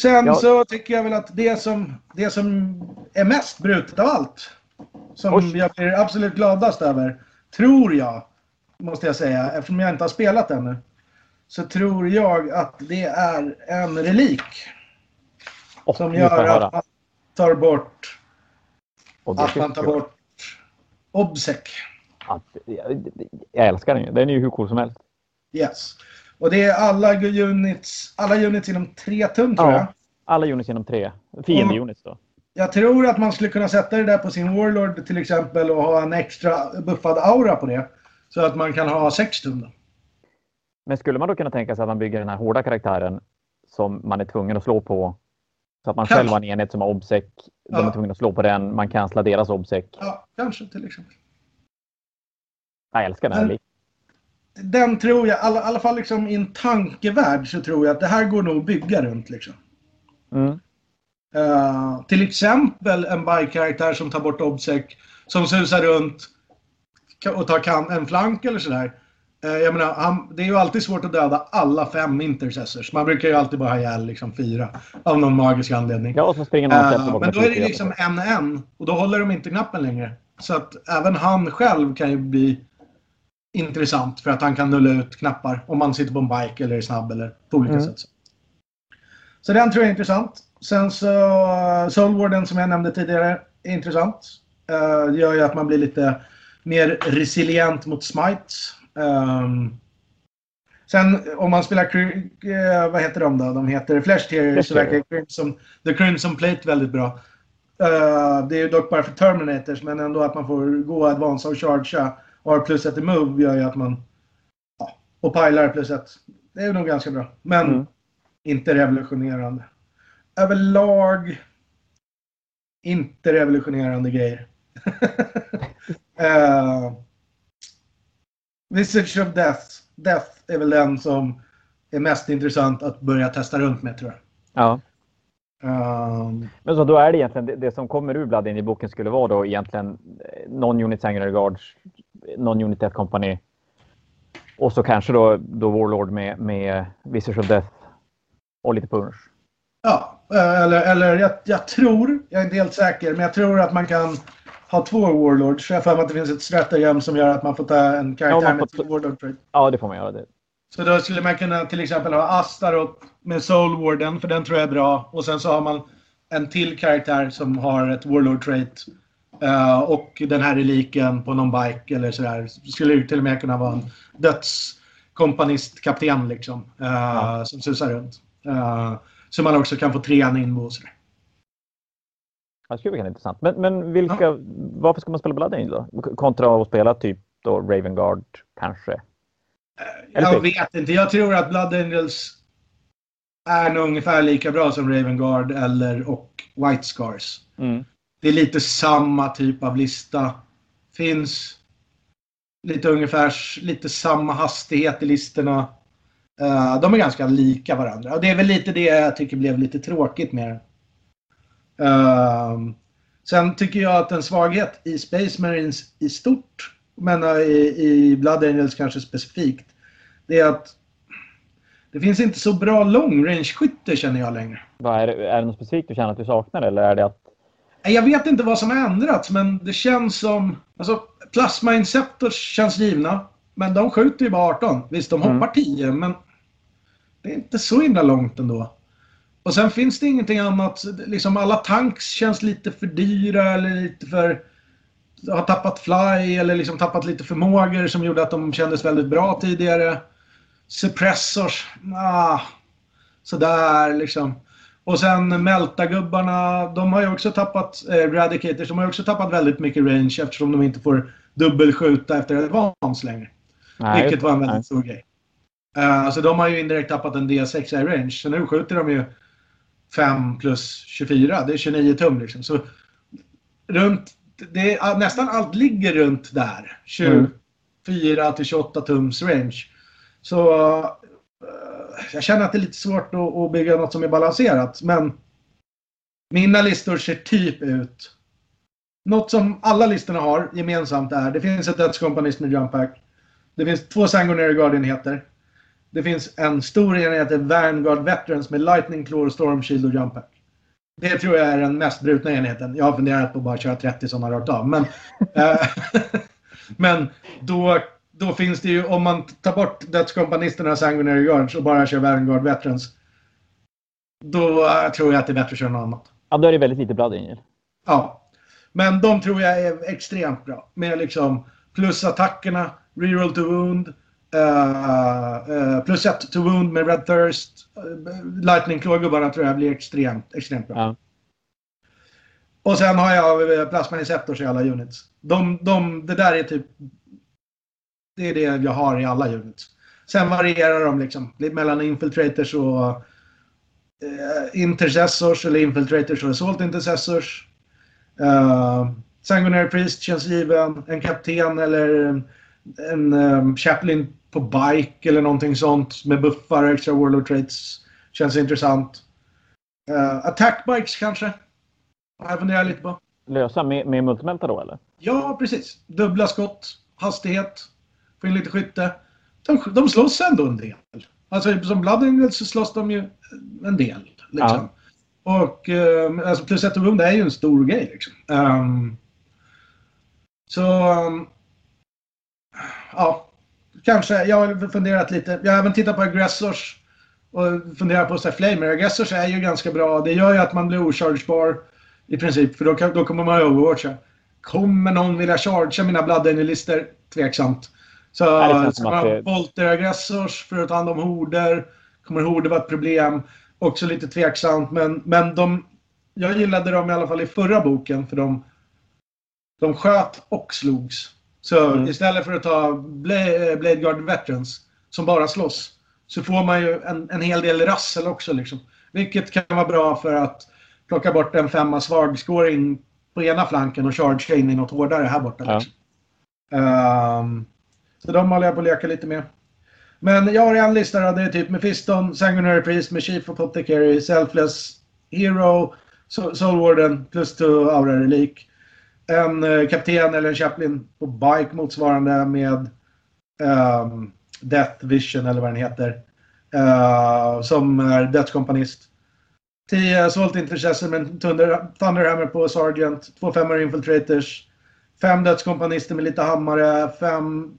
Sen ja. så tycker jag väl att det som, det som är mest brutet av allt, som Oj. jag blir absolut gladast över, tror jag, måste jag säga, eftersom jag inte har spelat ännu, så tror jag att det är en relik. Oh, som gör att man tar bort... Att man tar bort Obsec. Jag älskar den Den är ju hur cool som helst. Yes. Och det är alla units, alla units inom tre tum tror ja, jag. Alla units inom tre. Fiende-units då. Jag tror att man skulle kunna sätta det där på sin Warlord till exempel och ha en extra buffad aura på det. Så att man kan ha sex tum. Då. Men skulle man då kunna tänka sig att man bygger den här hårda karaktären som man är tvungen att slå på så att man kanske. själv har en enhet som har obsec. Ja. De är tvungna att slå på den. Man cancelar deras obsec. Ja, kanske till exempel. Jag älskar den här Men, Den tror jag, i alla, alla fall liksom i en tankevärld så tror jag att det här går nog att bygga runt liksom. Mm. Uh, till exempel en bike-karaktär som tar bort obsec. Som susar runt och tar en flank eller sådär. Uh, jag menar, han, det är ju alltid svårt att döda alla fem intercessors. Man brukar ju alltid bara ha ihjäl liksom fyra. Av någon magisk anledning. Ja, och så springer någon uh, Men då är det liksom en en. Och då håller de inte knappen längre. Så att även han själv kan ju bli intressant för att han kan nulla ut knappar om man sitter på en bike eller är snabb eller på olika mm. sätt. Så den tror jag är intressant. Sen så Soulwarden som jag nämnde tidigare är intressant. Det gör ju att man blir lite mer resilient mot smites. Um, sen om man spelar, uh, vad heter de då? De heter Flash Terriers så verkar Crimson, The Crimson Plate väldigt bra. Uh, det är dock bara för Terminators men ändå att man får gå advance och chargea har plus ett i move gör ju att man... Ja, och pilar plus ett. Det är nog ganska bra. Men mm. inte revolutionerande. Överlag inte revolutionerande grejer. uh, Visage of Death. Death är väl den som är mest intressant att börja testa runt med tror jag. Ja. Um, Men så då är det egentligen det, det som kommer ur Blood i boken skulle vara då egentligen eh, non-unit Guards, non-unit Death Company och så kanske då, då Warlord med, med Visage of Death och lite punch. Ja, eh, eller, eller jag, jag, tror, jag är inte helt säker, men jag tror att man kan ha två Warlords. Jag har för mig att det finns ett stratagem som gör att man får ta en karaktär ja, med två Warlord trade. Ja, det får man göra. Det. Så då skulle man kunna till exempel ha Astaroth med Soul Warden, för den tror jag är bra. Och sen så har man en till karaktär som har ett Warlord trait. Uh, och den här reliken på någon bike eller sådär. Skulle ju till och med kunna vara en dödskompanist-kapten liksom. Uh, ja. Som susar runt. Uh, så man också kan få träning och sådär. Det skulle vara intressant. Men, men vilka, ja. varför ska man spela Blood Angel då? Kontra att spela typ då Raven Guard kanske? Eller jag vet inte. Jag tror att Blood Angels är nog ungefär lika bra som Raven Guard eller och White Scars. Mm. Det är lite samma typ av lista. Finns lite ungefär lite samma hastighet i listorna. Uh, de är ganska lika varandra. Och det är väl lite det jag tycker blev lite tråkigt med den. Uh, sen tycker jag att en svaghet i Space Marines i stort, men eh, i, i Blood Angels kanske specifikt, det är att det finns inte så bra long range skytte känner jag längre. Vad är, det, är det något specifikt du känner att du saknar eller är det att... Jag vet inte vad som har ändrats men det känns som... Alltså, Plasma Inceptors känns givna. Men de skjuter ju bara 18. Visst, de hoppar 10 mm. men det är inte så himla långt ändå. Och sen finns det ingenting annat. Liksom alla tanks känns lite för dyra eller lite för... Har tappat fly eller liksom tappat lite förmågor som gjorde att de kändes väldigt bra tidigare. Suppressors, ah, sådär liksom. Och sen Melta-gubbarna, de har ju också tappat, eh, Radicators, de har ju också tappat väldigt mycket range eftersom de inte får dubbelskjuta efter advance längre. Nej, vilket var en väldigt nej. stor grej. Uh, alltså de har ju indirekt tappat en D6 i range. Så nu skjuter de ju 5 plus 24. Det är 29 tum liksom. Så runt, det är, nästan allt ligger runt där. 24 mm. till 28 tums range. Så jag känner att det är lite svårt att, att bygga något som är balanserat. Men mina listor ser typ ut. Något som alla listorna har gemensamt är, det finns ett dödskompanist med jump pack. Det finns två Sangonary Guard-enheter. Det finns en stor enhet, Vanguard Veterans med Lightning Claw, Storm Shield och Jump Pack. Det tror jag är den mest brutna enheten. Jag har funderat på att bara köra 30 som har rört av. Men, eh, men då, då finns det ju, om man tar bort dödskompanisterna Sanguinary Guards och bara kör Vanguard Veterans. Då uh, tror jag att det är bättre att köra något annat. Ja, då är det väldigt lite Blood Angel. Ja. Men de tror jag är extremt bra. Med liksom plus attackerna, reroll to wound, Uh, uh, plus ett to wound med Red Thirst. Uh, Lightning Claw-gubbarna tror jag blir extremt, extremt bra. Ja. Och sen har jag Plasma Inceptors i alla units. De, de, det där är typ... Det är det jag har i alla units. Sen varierar de liksom mellan infiltrators och uh, intercessors eller infiltrators och assault intercessors. Uh, Sanguinary Priest känns given. En kapten eller en, en um, chaplain på bike eller någonting sånt med buffar och extra warlord traits. Känns intressant. Uh, attack bikes kanske? Har jag funderat lite på. Lösa med, med multimelta då eller? Ja, precis. Dubbla skott, hastighet, få in lite skytte. De, de slåss ändå en del. Alltså som Blood Angels så slåss de ju en del. Liksom. Ja. Och um, alltså plus ett rum, det är ju en stor grej liksom. Um, så um, ja, kanske, jag har funderat lite. Jag har även tittat på Aggressors och funderat på så här, Flamer. Aggressors är ju ganska bra. Det gör ju att man blir ochargebar i princip, för då, kan, då kommer man overwatcha. Kommer någon vilja chargea mina Blood-listor? Tveksamt. Så ska man ha Volter Aggressors för att ta hand om horder. Kommer horder vara ett problem? Också lite tveksamt, men, men de... Jag gillade dem i alla fall i förra boken, för de, de sköt och slogs. Så mm. istället för att ta Blade Guard Veterans som bara slåss så får man ju en, en hel del rassel också. Liksom. Vilket kan vara bra för att plocka bort en femma svag scoring på ena flanken och charge in i något hårdare här borta. Ja. Liksom. Um, så de håller jag på att leka lite med. Men jag har en lista där det är typ Mephiston, Sanguinary Priest med Chief Apothecary, Selfless, Hero, Soul Warden plus to Aura Relik. en eh, kapten eller en chaplain på bike motsvarande med um, Death Vision eller vad den heter. Uh, som är dödskompanist. 10 Salt Intercessor med Thunderhammer på Sargent. 2 femmor Infiltrators. 5 dödskompanister med lite hammare.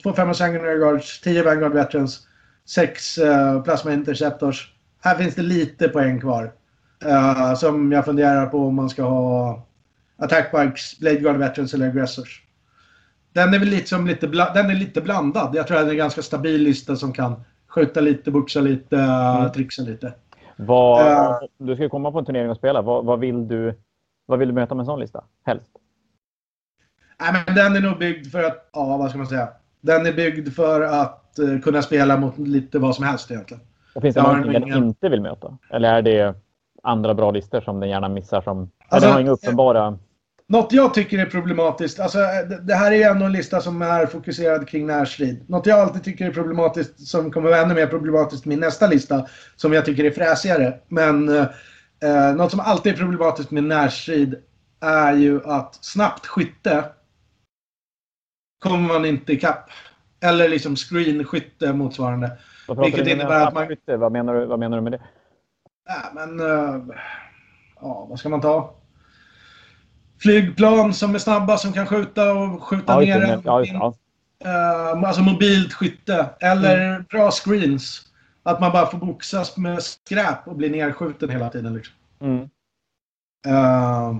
2 femmor Sanguinary Guards. 10 Vanguard Veterans. 6 uh, eh, Plasma Interceptors. Här finns det lite poäng kvar. Uh, som jag funderar på om man ska ha Attack Bikes, Blade Guard Veterans eller Aggressors. Den är väl liksom lite, den är lite blandad. Jag tror att det är en ganska stabil lista som kan skjuta lite, boxa lite, mm. trixa lite. Vad, uh, du ska komma på en turnering och spela. Vad, vad, vill du, vad vill du möta med en sån lista? Helst? Nej, men den är nog byggd för att, ja vad ska man säga? Den är byggd för att uh, kunna spela mot lite vad som helst egentligen. Och finns det någonting ingen... den inte vill möta? Eller är det andra bra listor som den gärna missar? Som, alltså, den har inga uppenbara... Något jag tycker är problematiskt, alltså det här är ju ändå en lista som är fokuserad kring närstrid. Något jag alltid tycker är problematiskt, som kommer vara ännu mer problematiskt i min nästa lista, som jag tycker är fräsigare. Men eh, något som alltid är problematiskt med närstrid är ju att snabbt skytte kommer man inte ikapp. Eller liksom screenskytte motsvarande. Vilket innebär att man... Skytte? Vad menar, du, vad menar du med det? Ja, men... Uh, ja, vad ska man ta? flygplan som är snabba som kan skjuta och skjuta ja, ner en. Ja, ja. Uh, alltså mobilt skytte. Eller mm. bra screens. Att man bara får boxas med skräp och bli nerskjuten hela tiden. Liksom. Mm. Uh,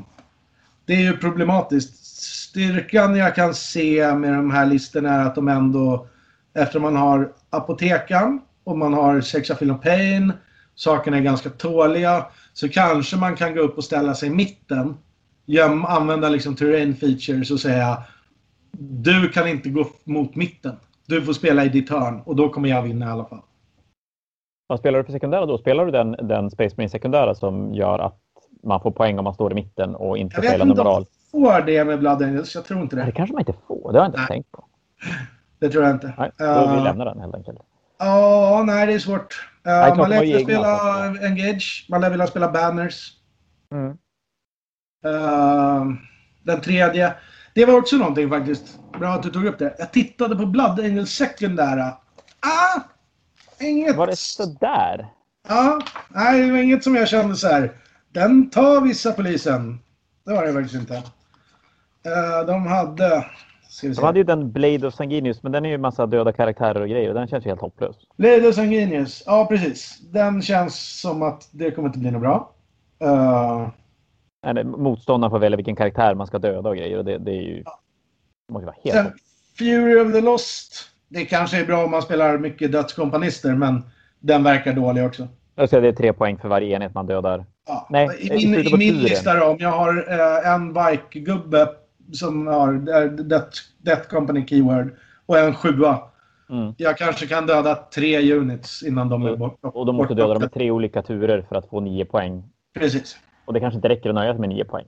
det är ju problematiskt. Styrkan jag kan se med de här listorna är att de ändå, efter man har apotekan och man har Pain, sakerna är ganska tåliga, så kanske man kan gå upp och ställa sig i mitten göm, använda liksom terrain features och säga du kan inte gå mot mitten. Du får spela i ditt hörn och då kommer jag vinna i alla fall. Vad spelar du för sekundära då? Spelar du den, den Space Marine sekundära som gör att man får poäng om man står i mitten och inte spelar vet får det med Blood Angels. Jag tror inte Nej, det. Det kanske man inte får. Det har jag inte Nej. tänkt på. Det tror jag inte. Nej, då Eh, vi lämnar den helt enkelt. Ja, nej det är svårt. Eh, klart man lär vilja egna, spela alltså. Engage, man lär vilja spela Banners. Mm. Eh, den tredje. Det var också någonting faktiskt. Bra att du tog upp det. Jag tittade på Blood Angels sekundära. Ah! Inget... Var det sådär? Ja, nej, det var inget som jag kände så här. Den tar vissa polisen. Det var det faktiskt inte. Eh, de hade... De hade ju den Blade of Sanguinius, men den är ju en massa döda karaktärer och grejer den känns ju helt hopplös. Lady Sanguinius. Ja, precis. Den känns som att det kommer inte bli något bra. Eh, Eller, motståndaren får välja vilken karaktär man ska döda och grejer och det, det är ju... Det måste vara helt sen. Fury of the Lost. Det kanske är bra om man spelar mycket dödskompanister, men den verkar dålig också. Jag säger det är tre poäng för varje enhet man dödar. Ja. Nej, I min, i min lista då, om jag har eh, en Vike-gubbe som har eh, Death, Death Company keyword och en sjua. Mm. Jag kanske kan döda tre units innan de är bort. Och då måste döda dem i tre olika turer för att få nio poäng. Precis. Och det kanske inte räcker att nöja sig med nio poäng.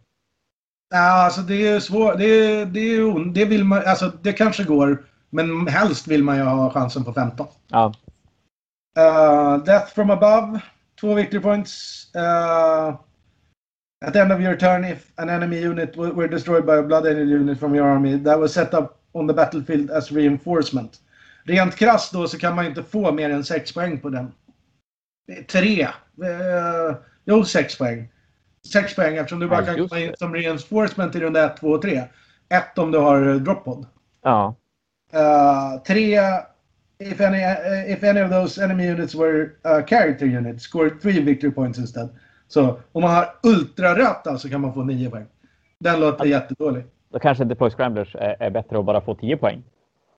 Ja, alltså det är svårt. Det, är- det, är det vill man, alltså det kanske går. Men helst vill man ju ha chansen på 15. Ja, Uh, death from above. Två victory points. Uh, at the end of your turn, if an enemy unit were destroyed by a blood angel unit from your army that was set up on the battlefield as reinforcement. Rent krasst då så kan man inte få mer än 6 poäng på den. Det är Tre. Uh, jo, 6 poäng. 6 poäng eftersom du bara Ja, kan komma in som reinforcement i runda 1, 2 och 3. 1 om du har eh, drop pod. ja. Uh, tre, if any, uh, if any of those enemy units were uh, character units, score three victory points instead. Så om man har ultrarött alltså kan man få nio poäng. Den låter jättedålig. Då kanske Deploy Scramblers är, är bättre att bara få tio poäng.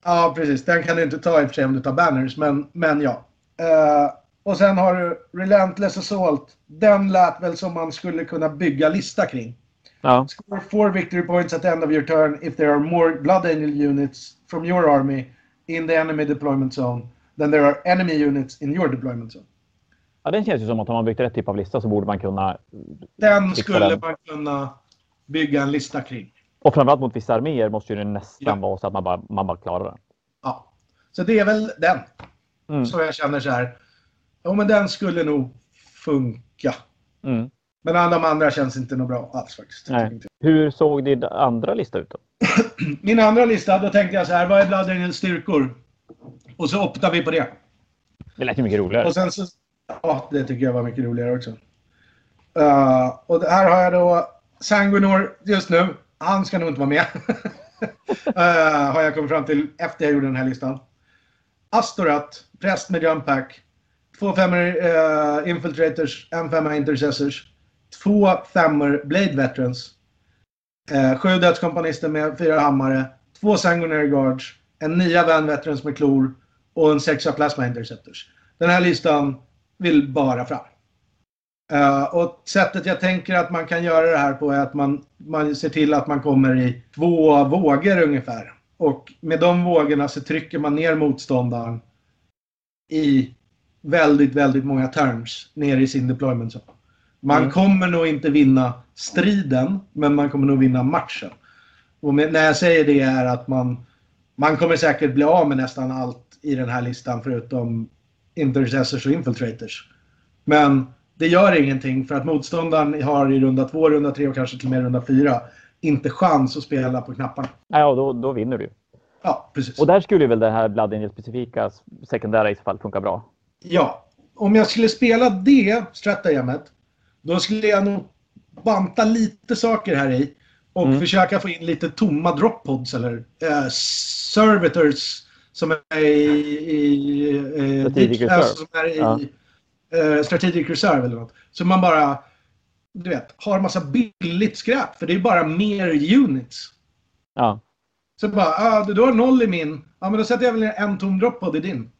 Ja, precis. Den kan du inte ta i och för sig om du tar banners, men, men ja. Uh, och sen har du Relentless Assault. Den lät väl som man skulle kunna bygga lista kring. Ja, Score four victory points at the end of your turn if there are more Blood Angel units from your army in the enemy deployment zone than there are enemy units in your deployment zone. Ja den känns ju som att om man byggt rätt typ av lista så borde man kunna... Den skulle den. man kunna bygga en lista kring. Och framförallt mot vissa arméer måste ju det nästan Ja. vara så att man bara, man bara klarar den. Ja. Så det är väl den Mm. som jag känner så här. Ja, men den skulle nog funka. Mm. Men de andra känns inte nog bra alls faktiskt. Nej. Hur såg din andra lista ut då? Min andra lista, då tänkte jag så här. Vad är Blood Angels styrkor? Och så optar vi på det. Det lät ju mycket roligare. Och sen så... Ja, det tycker jag var mycket roligare också. Uh, och här har jag då Sanguinor just nu. Han ska nog inte vara med. uh, har jag kommit fram till efter jag gjorde den här listan. Astorat, präst med jump pack. Två femmor uh, infiltrators, en femma intercessors. Två femmor blade veterans. Uh, sju dödskompanister med fyra hammare. Två sanguinary guards. En nia van veterans med klor. Och en sexa plasma interceptors. Den här listan vill bara fram. Eh, och sättet jag tänker att man kan göra det här på är att man, man ser till att man kommer i två vågor ungefär. Och med de vågorna så trycker man ner motståndaren i väldigt, väldigt många turns ner i sin deployment zone. Man Mm. kommer nog inte vinna striden, men man kommer nog vinna matchen. Och med, när jag säger det är att man, man kommer säkert bli av med nästan allt i den här listan förutom intercessors och infiltrators. Men det gör ingenting för att motståndaren har i runda två, runda tre och kanske till och med runda fyra inte chans att spela på knapparna. Ja, då, då vinner du. Ja, precis. Och där skulle väl det här Blood Angel-specifika sekundära i så fall funka bra. Ja. Om jag skulle spela det stratagemet, då skulle jag nog banta lite saker här i och Mm. försöka få in lite tomma drop pods eller eh, servitors som är i... i eh, Strategic reserve. alltså, som är i Ja. eh, strategic reserve eller något. Så man bara, du vet, har massa billigt skräp. För det är bara mer units. Ja, Så bara, ah, du, du har noll i min. Ja, men då sätter jag väl ner en tom drop pod i din.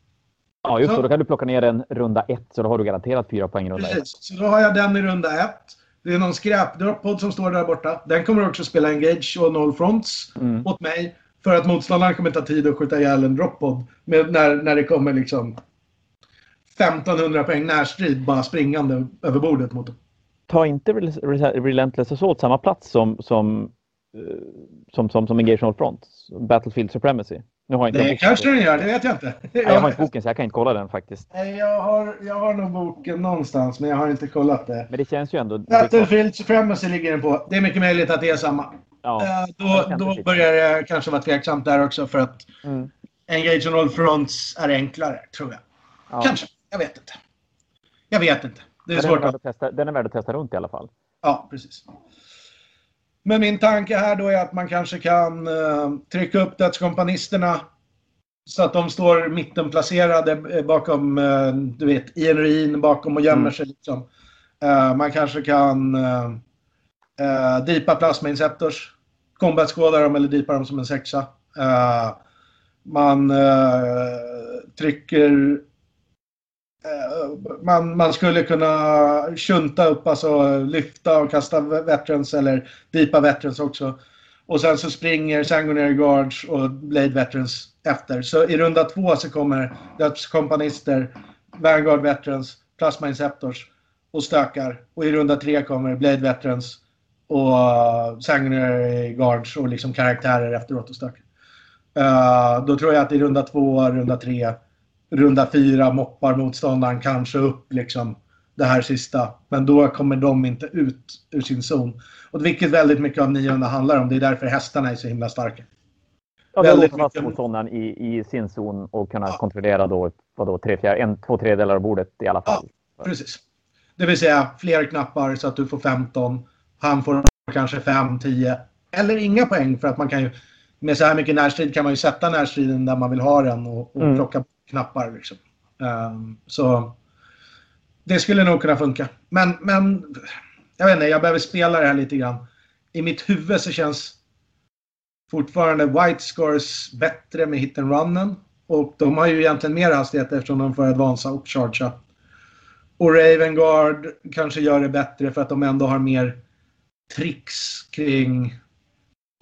ja just Så- det. Då kan du plocka ner en runda ett så då har du garanterat fyra poäng i runda ett. Precis. Så då har jag den i runda ett. Det är någon skräpdroppod som står där borta. Den kommer också spela Engage och Noll Fronts Mm. åt mig. För att motståndaren kommer ta tid att skjuta ihjäl en droppod när, när det kommer liksom 1500 poäng närstrid bara springande över bordet mot dem. Ta inte Relentless Assault samma plats som, som, eh, som, som, som Engagement Front, Battlefield Supremacy? Nu har jag inte det kanske den gör, det vet jag inte. Nej, jag har inte boken så jag kan inte kolla den faktiskt. Jag har, jag har nog boken någonstans men jag har inte kollat det. Men det känns ju ändå... Battlefield Supremacy ligger den på. Det är mycket möjligt att det är samma. Ja, uh, då då börjar det kanske vara tveksamt där också för att mm. Engage on all fronts är enklare, tror jag. Ja. Kanske. Jag vet inte. Jag vet inte. Det är den svårt är att... Testa, den är värd att testa runt i alla fall. Ja, precis. Men min tanke här då är att man kanske kan uh, trycka upp dödskompanisterna så att de står mittenplacerade eh, bakom, uh, du vet, i en ruin bakom och gömmer mm. sig. Liksom. Uh, man kanske kan Eh, uh, uh, plasma inceptors. combat dem eller dipa dem som en sexa. Eh, man eh, trycker man, man skulle kunna shunta upp, alltså lyfta och kasta veterans eller dipa veterans också. Och sen så springer Sangonary Guards och Blade Veterans efter. Så i runda två så kommer dödskompanister, Vanguard Veterans, Plasma Inceptors och stökar. Och i runda tre kommer Blade Veterans och uh, Sanguinary Guards och liksom karaktärer efteråt och stökar. Uh, då tror jag att i runda två, runda tre, runda fyra moppar motståndaren kanske upp liksom det här sista. Men då kommer de inte ut ur sin zon. Och vilket väldigt mycket av 900 handlar om. Det är därför hästarna är så himla starka. Ja, låser fast motståndaren i, i sin zon och kunna ja. kontrollera då, vadå, tre, fjär, en, två tredjedelar av bordet i alla fall. Ja, precis. Det vill säga fler knappar så att du får 15. Han får kanske 5, 10 eller inga poäng för att man kan ju med så här mycket närstrid kan man ju sätta närstriden där man vill ha den och, och mm. plocka knappar. Liksom. Um, så det skulle nog kunna funka. Men, men jag vet inte, jag behöver spela det här lite grann. I mitt huvud så känns fortfarande White Scores bättre med hit and runnen. Och de har ju egentligen mer hastighet eftersom de får advansa och chargea. Och Raven Guard kanske gör det bättre för att de ändå har mer tricks kring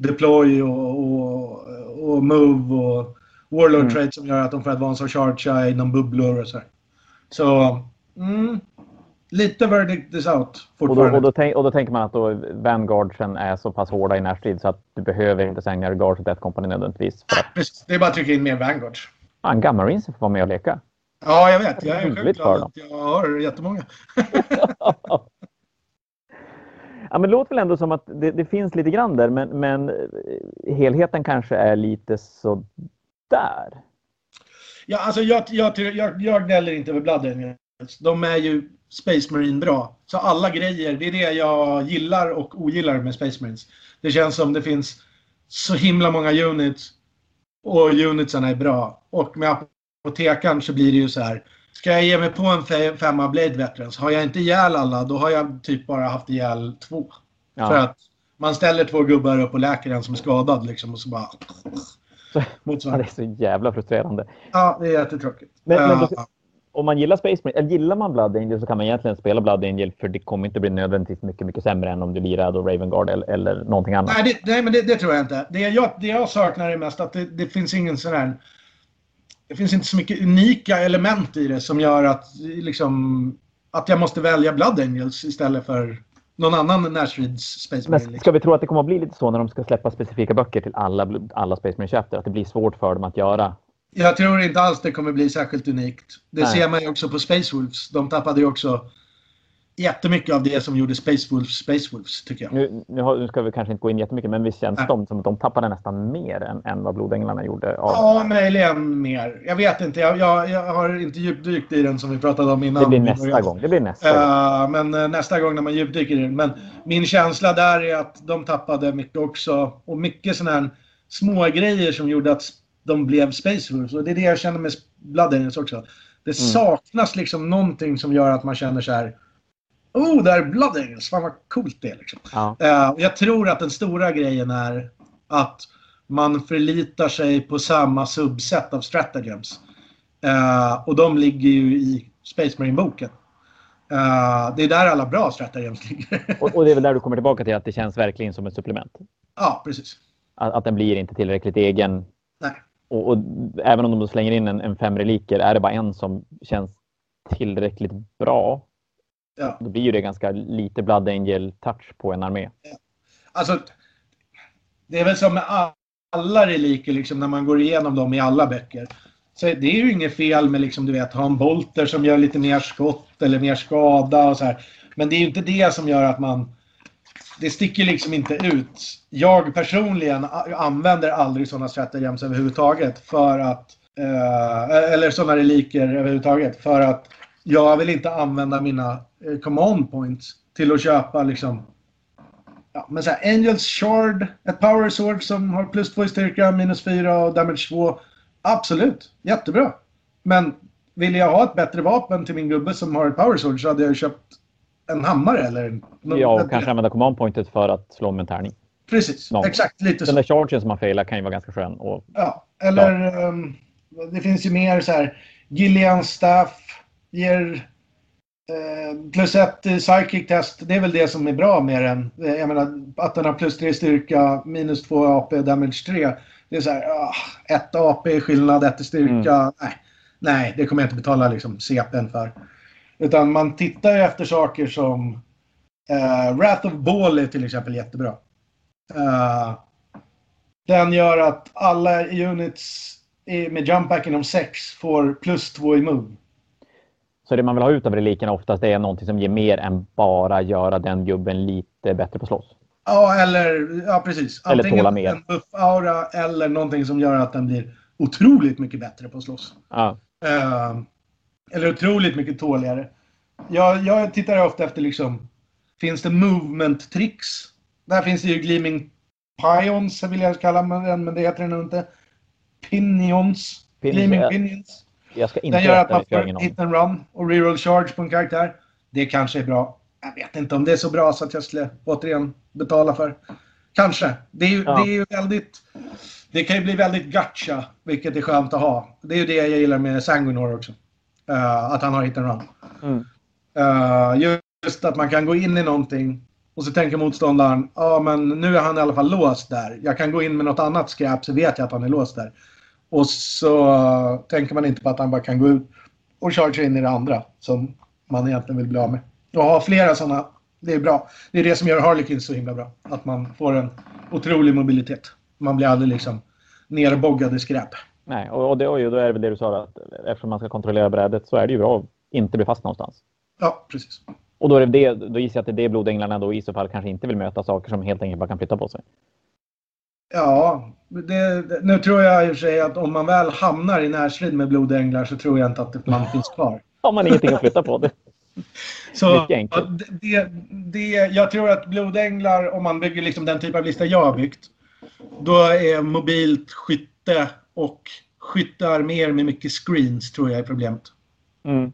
deploy och, och, och move och warlord mm. trade som gör att de får advansa och chargea inom bubblor och så här. Så Mm. Lite verdict is out fortfarande. Och då, och, då och då tänker man att då Vanguardsen är så pass hårda i närstrid så att du behöver inte sänga Guards och Death Company nödvändigtvis. För att... Precis. Det är bara att trycka in mer Vanguards. Fan, Gamma Marines får vara med och leka. Ja, jag vet. Jag är glad att jag har jättemånga. ja, men det låter väl ändå som att det, det finns lite grann där, men, men eh, helheten kanske är lite så där. Ja, alltså jag, jag, jag, jag gnäller inte över Blood Angels. De är ju Space Marine bra. Så alla grejer, det är det jag gillar och ogillar med Space Marines. Det känns som det finns så himla många units och unitsen är bra. Och med apotekaren så blir det ju så här. Ska jag ge mig på en femma Blade Veterans, har jag inte ihjäl alla, då har jag typ bara haft ihjäl två. Ja. För att man ställer två gubbar upp och läker en som är skadad liksom och så bara... Ja, det är så jävla frustrerande. Ja, det är jättetråkigt. Men, men då, om man gillar Space Marine, eller gillar man Blood Angel så kan man egentligen spela Blood Angel för det kommer inte bli nödvändigtvis mycket, mycket sämre än om du lirar då Raven Guard eller, eller någonting annat. Nej, det, nej men det, det, tror jag inte. Det jag, det jag saknar är mest att det, det finns ingen sån här... Det finns inte så mycket unika element i det som gör att, liksom, att jag måste välja Blood Angels istället för någon annan närstrids Space Marine. Men ska vi tro att det kommer att bli lite så när de ska släppa specifika böcker till alla, alla Space Marine Chapter? Att det blir svårt för dem att göra jag tror inte alls det kommer bli särskilt unikt. Det Nej. ser man ju också på Space Wolves. De tappade ju också jättemycket av det som gjorde Space Wolves Space Wolves, tycker jag. Nu, nu, ska vi kanske inte gå in jättemycket, men visst känns de som att de tappade nästan mer än, än vad Blodänglarna gjorde? Av... Ja, möjligen mer. Jag vet inte. Jag, jag, jag, har inte djupdykt i den som vi pratade om innan. Det blir nästa gång. Det blir nästa uh, gång. Men uh, nästa gång när man djupdyker i den. Men min känsla där är att de tappade mycket också. Och mycket sådana här små grejer som gjorde att de blev Space Wolves. Och det är det jag känner med Blood Angels också. Det mm. saknas liksom någonting som gör att man känner så här. Oh, där är Blood Angels. Fan vad coolt det är liksom. Ja. Uh, jag tror att den stora grejen är att man förlitar sig på samma subset av stratagems. Uh, och de ligger ju i Space Marine-boken. Uh, det är där alla bra stratagems ligger. och, och, det är väl där du kommer tillbaka till att det känns verkligen som ett supplement? Ja, precis. Att, att den blir inte tillräckligt egen. Nej. Och, och även om de slänger in en, en fem reliker, är det bara en som känns tillräckligt bra, Ja. då blir ju det ganska lite Blood Angel-touch på en armé. Alltså, det är väl som med alla reliker liksom, när man går igenom dem i alla böcker. Så det är ju inget fel med liksom, du vet, ha en bolter som gör lite mer skott eller mer skada och så här. Men det är ju inte det som gör att man... Det sticker liksom inte ut. Jag personligen använder aldrig sådana stratagems överhuvudtaget för att... Eh, eller sådana reliker överhuvudtaget för att jag vill inte använda mina eh, command points till att köpa liksom Ja, men så här, Angels Shard, ett Power Sword som har plus 2 i styrka, minus 4 och damage 2. Absolut, jättebra. Men vill jag ha ett bättre vapen till min gubbe som har ett Power Sword så hade jag köpt en hammare eller... Ja, och kanske använda command pointet för att slå med en tärning. Precis, någon. exakt lite Den så. där chargen som man failar kan ju vara ganska skön. Och, Ja, eller ehm, det finns ju mer så här. Gillians staff ger eh, plus ett i psychic test. Det är väl det som är bra med den. Eh, Jag menar att den har plus 3 styrka, minus 2 AP, damage 3. Det är så här, ah, ett AP i skillnad, ett i styrka. Nej, nej, det kommer jag inte betala liksom CPn för. Utan man tittar ju efter saker som eh, Wrath of Ball är till exempel jättebra. Eh, den gör att alla units med jump back inom 6 får plus 2 i move. Så det man vill ha ut av relikerna oftast är någonting som ger mer än bara göra den gubben lite bättre på slåss. Ja, eller ja, precis. Eller Antingen tåla mer. en buff-aura eller någonting som gör att den blir otroligt mycket bättre på att slåss. Ja. Eh, eller otroligt mycket tåligare. Jag, jag tittar ofta efter liksom, finns det movement-tricks? Där finns det ju Gleaming Pions, vill jag kalla den, men det heter den nog inte. Pinions. Pinions, Gleaming. Pinions. Jag ska inte Den gör att man får hit and run och reroll charge på en karaktär. Det kanske är bra. Jag vet inte om det är så bra så att jag skulle återigen betala för. Kanske. Det är ju, Ja. det är ju väldigt... Det kan ju bli väldigt gacha, vilket är skönt att ha. Det är ju det jag gillar med Sanguinor också. Eh, att han har hit and run. Mm. Eh, just att man kan gå in i någonting och så tänker motståndaren, ja men nu är han i alla fall låst där. Jag kan gå in med något annat skräp så vet jag att han är låst där. Och så eh, tänker man inte på att han bara kan gå ut och chargea in i det andra som man egentligen vill bli av med. Och ha flera sådana, det är bra. Det är det som gör Harlequin så himla bra. Att man får en otrolig mobilitet. Man blir aldrig liksom nerboggad i skräp. Nej, och, och, det, och då är det väl det du sa, att eftersom man ska kontrollera brädet så är det ju bra att inte bli fast någonstans. Ja, precis. Och då, är det det, då gissar jag att det är det blodänglarna då i så fall kanske inte vill möta saker som helt enkelt bara kan flytta på sig. Ja, det, nu tror jag i och för sig att om man väl hamnar i närstrid med blodänglar så tror jag inte att man finns kvar. Har man ingenting att flytta på. Det. Så det, det, jag tror att blodänglar, om man bygger liksom den typ av lista jag har byggt, då är mobilt skytte och skyttearméer med mycket screens tror jag är problemet. Mm.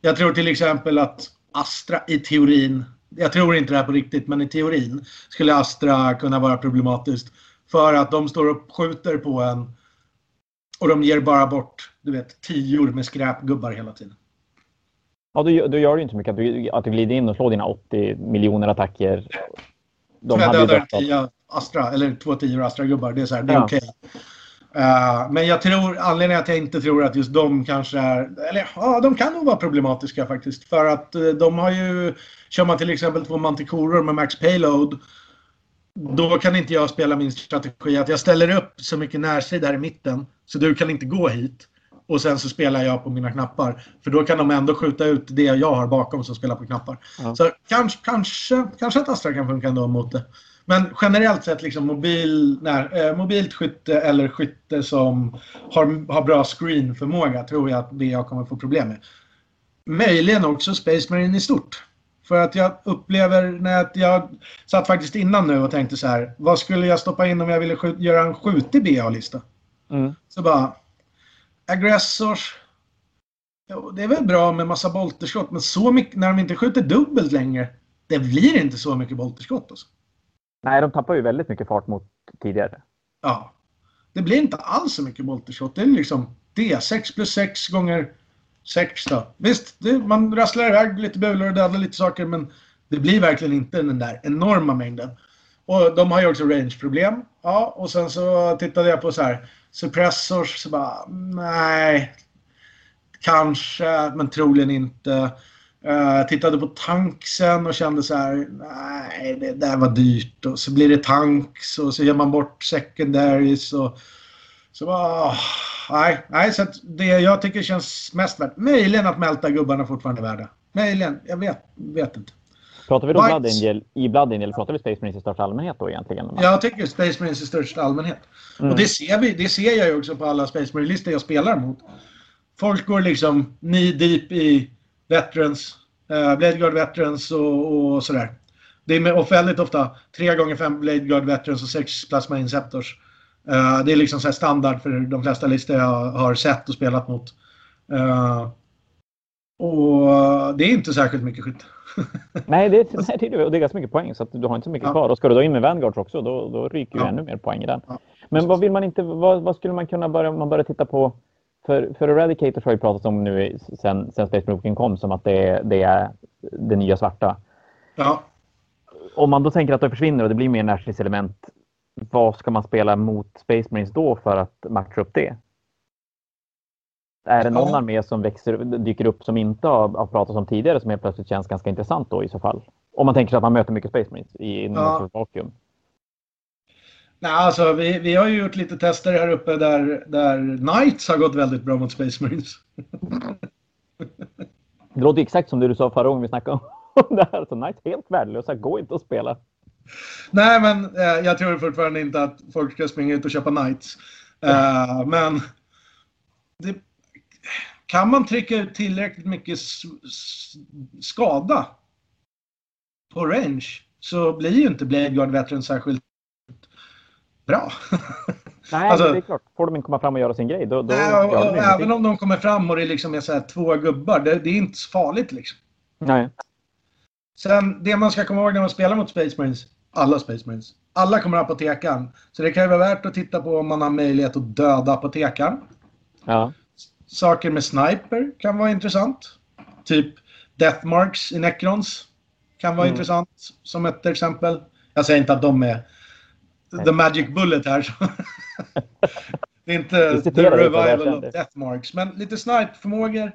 Jag tror till exempel att Astra i teorin, jag tror inte det här på riktigt, men i teorin skulle Astra kunna vara problematiskt. För att de står och skjuter på en och de ger bara bort, du vet, tior med skräpgubbar hela tiden. Ja, då, då gör ju inte mycket att du, att du glider in och slår dina 80 miljoner attacker. De jag dödar tio Astra, eller två tior Astra-gubbar. Det är så här, det är Ja. okej. Eh, men jag tror, anledningen att jag inte tror att just de kanske är, eller ja, de kan nog vara problematiska faktiskt. För att eh, de har ju, kör man till exempel två mantikoror med max payload, då kan inte jag spela min strategi att jag ställer upp så mycket närstrid här i mitten, så du kan inte gå hit. Och sen så spelar jag på mina knappar. För då kan de ändå skjuta ut det jag har bakom som spelar på knappar. Ja. Så kanske, kanske, kanske att Astra kan funka ändå mot det. Men generellt sett liksom mobil, när, eh, mobilt skytte eller skytte som har, har bra screenförmåga tror jag att BA kommer få problem med. Möjligen också Space Marine i stort. För att jag upplever när jag, satt faktiskt innan nu och tänkte så här. Vad skulle jag stoppa in om jag ville skjut, göra en skjutig BA-lista? Mm. Så bara... Aggressors. Det är väl bra med massa bolterskott, men så mycket, när de inte skjuter dubbelt längre, det blir inte så mycket bolterskott. Alltså. Nej, de tappar ju väldigt mycket fart mot tidigare. Ja. Det blir inte alls så mycket multishot. Det är liksom D6 plus 6 gånger 6 då. Visst, det, man rasslar iväg lite bulor och dödar lite saker, men det blir verkligen inte den där enorma mängden. Och de har ju också range-problem. Ja, och sen så tittade jag på så här suppressors, så bara nej. Kanske, men troligen inte. Uh, tittade på tanksen och kände så här, nej, det där var dyrt. Och så blir det tanks och så ger man bort secondaries och så bara, nej, nej, så det jag tycker känns mest värt, möjligen att mälta gubbarna fortfarande värda. Möjligen, jag vet, vet inte. Pratar vi då Blood Angel, i Blood Angel, pratar vi Space Marines i största allmänhet då egentligen? Jag tycker Space Marines i största allmänhet. Mm. Och det ser, vi, det ser jag ju också på alla Space Marine-listor jag spelar mot. Folk går liksom knee deep i Veterans, uh, Blade Guard Veterans och, och sådär. Det är med, väldigt ofta 3 gånger 5 Blade Guard Veterans och 6 Plasma Inceptors. Uh, det är liksom så standard för de flesta listor jag har sett och spelat mot. Uh, och det är inte särskilt mycket skytte. nej, det, nej, det, är, det är ganska mycket poäng så att du har inte så mycket ja. kvar. Och ska du då in med Vanguards också, då, då ryker ju ja. ännu mer poäng i den. Ja. Men vad vill man inte, vad, vad, skulle man kunna börja, man börja titta på? För, för Eradicators har ju pratat om nu sen, sen Space Marine kom som att det, det är det nya svarta. Ja. Om man då tänker att det försvinner och det blir mer Nationalist element, vad ska man spela mot Space Marines då för att matcha upp det? Är det någon ja. armé som växer, dyker upp som inte har, har pratats om tidigare som helt plötsligt känns ganska intressant då i så fall? Om man tänker sig att man möter mycket Space Marines i ja. vakuum. Nej, alltså vi, vi har ju gjort lite tester här uppe där, där Knights har gått väldigt bra mot Space Marines. det låter exakt som det du sa förra gången vi snackade om det här. Så Knights helt värdelösa, går inte att spela. Nej, men eh, jag tror fortfarande inte att folk ska springa ut och köpa Knights. Uh, men det, kan man trycka ut tillräckligt mycket skada på range så blir ju inte Blade Guard Veteran särskilt bra. Nej, alltså, det är klart. Får de inte komma fram och göra sin grej, då... då nej, även om de kommer fram och det liksom är så här, två gubbar, det, det, är inte så farligt liksom. Nej. Sen, det man ska komma ihåg när man spelar mot Space Marines, alla Space Marines, alla kommer apotekaren. Så det kan ju vara värt att titta på om man har möjlighet att döda apotekaren. Ja. Saker med sniper kan vara intressant. Typ Deathmarks i Necrons kan vara mm. intressant som ett exempel. Jag säger inte att de är the magic bullet här. inte the revival of Deathmarks. Men lite snipe-förmågor.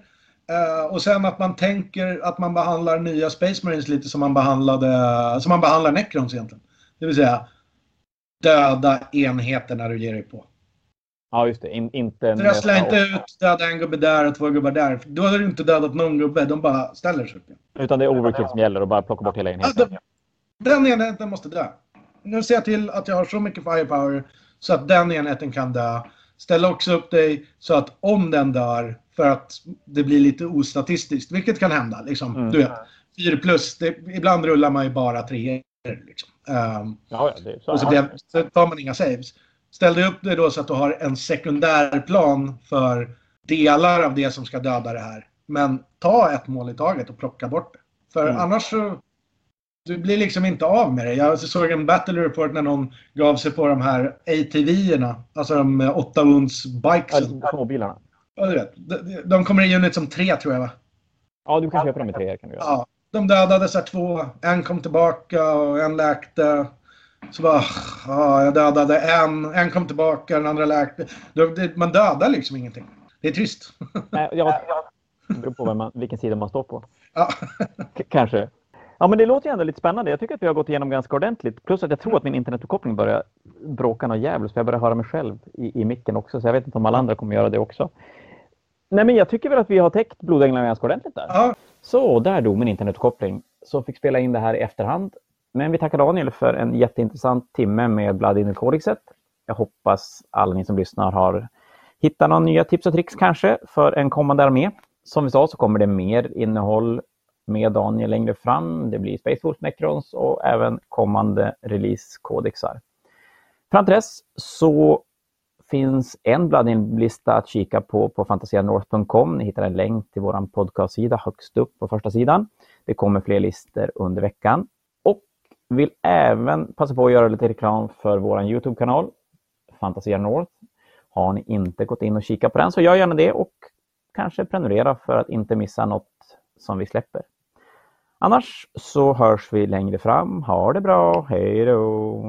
Uh, och sen att man tänker att man behandlar nya Space Marines lite som man behandlade, som man behandlar Necrons egentligen. Det vill säga döda enheter när du ger dig på. Ja, just det. In, inte Trassla inte ut, döda en gubbe där och två gubbar där. Då har du inte dödat någon gubbe. De bara ställer sig upp. Utan det är overkill som gäller och bara plocka bort hela enheten. Ja, den enheten måste dö. Nu ser jag till att jag har så mycket firepower så att den enheten kan dö. Ställ också upp dig så att om den dör, för att det blir lite ostatistiskt, vilket kan hända. Liksom, mm. Du vet, 4 plus, det, ibland rullar man ju bara tre. Liksom. Um, ja, ja, så och så, blir, så tar man inga saves. Ställ dig upp det då så att du har en sekundärplan för delar av det som ska döda det här. Men ta ett mål i taget och plocka bort det. För mm. annars så... Du blir liksom inte av med det. Jag såg en battle report när någon gav sig på de här ATV-erna. Alltså de 8 wounds bikesen. Ja, småbilarna. Ja, du vet. De, kommer i unit som tre tror jag va? Ja, du kan köpa dem i tre. Kan du göra. Ja, de dödade så två. En kom tillbaka och en läkte. Så bara, ja, jag dödade en, en kom tillbaka, den andra läkte. Man dödar liksom ingenting. Det är trist. Nej, jag, det beror på man, vilken sida man står på. Ja. Kanske. Ja, men det låter ju ändå lite spännande. Jag tycker att vi har gått igenom ganska ordentligt. Plus att jag tror att min internetuppkoppling börjar bråka något jävligt. För jag börjar höra mig själv i, i micken också. Så jag vet inte om alla andra kommer göra det också. Nej, men jag tycker väl att vi har täckt blodänglarna ganska ordentligt där. Ja. Så, där dog min internetuppkoppling. Så fick spela in det här i efterhand. Men vi tackar Daniel för en jätteintressant timme med Blood in Codexet. Jag hoppas alla ni som lyssnar har hittat några nya tips och tricks kanske för en kommande armé. Som vi sa så kommer det mer innehåll med Daniel längre fram. Det blir Space Wolf Necrons och även kommande release-kodexar. Fram till dess så finns en Bloodin-lista att kika på på fantasianorth.com. Ni hittar en länk till vår podcastsida högst upp på första sidan. Det kommer fler listor under veckan. och Vill även passa på att göra lite reklam för vår Youtube-kanal, Fantasia North. Har ni inte gått in och kikat på den så gör gärna det och kanske prenumerera för att inte missa något som vi släpper. Annars så hörs vi längre fram. Ha det bra. Hej då!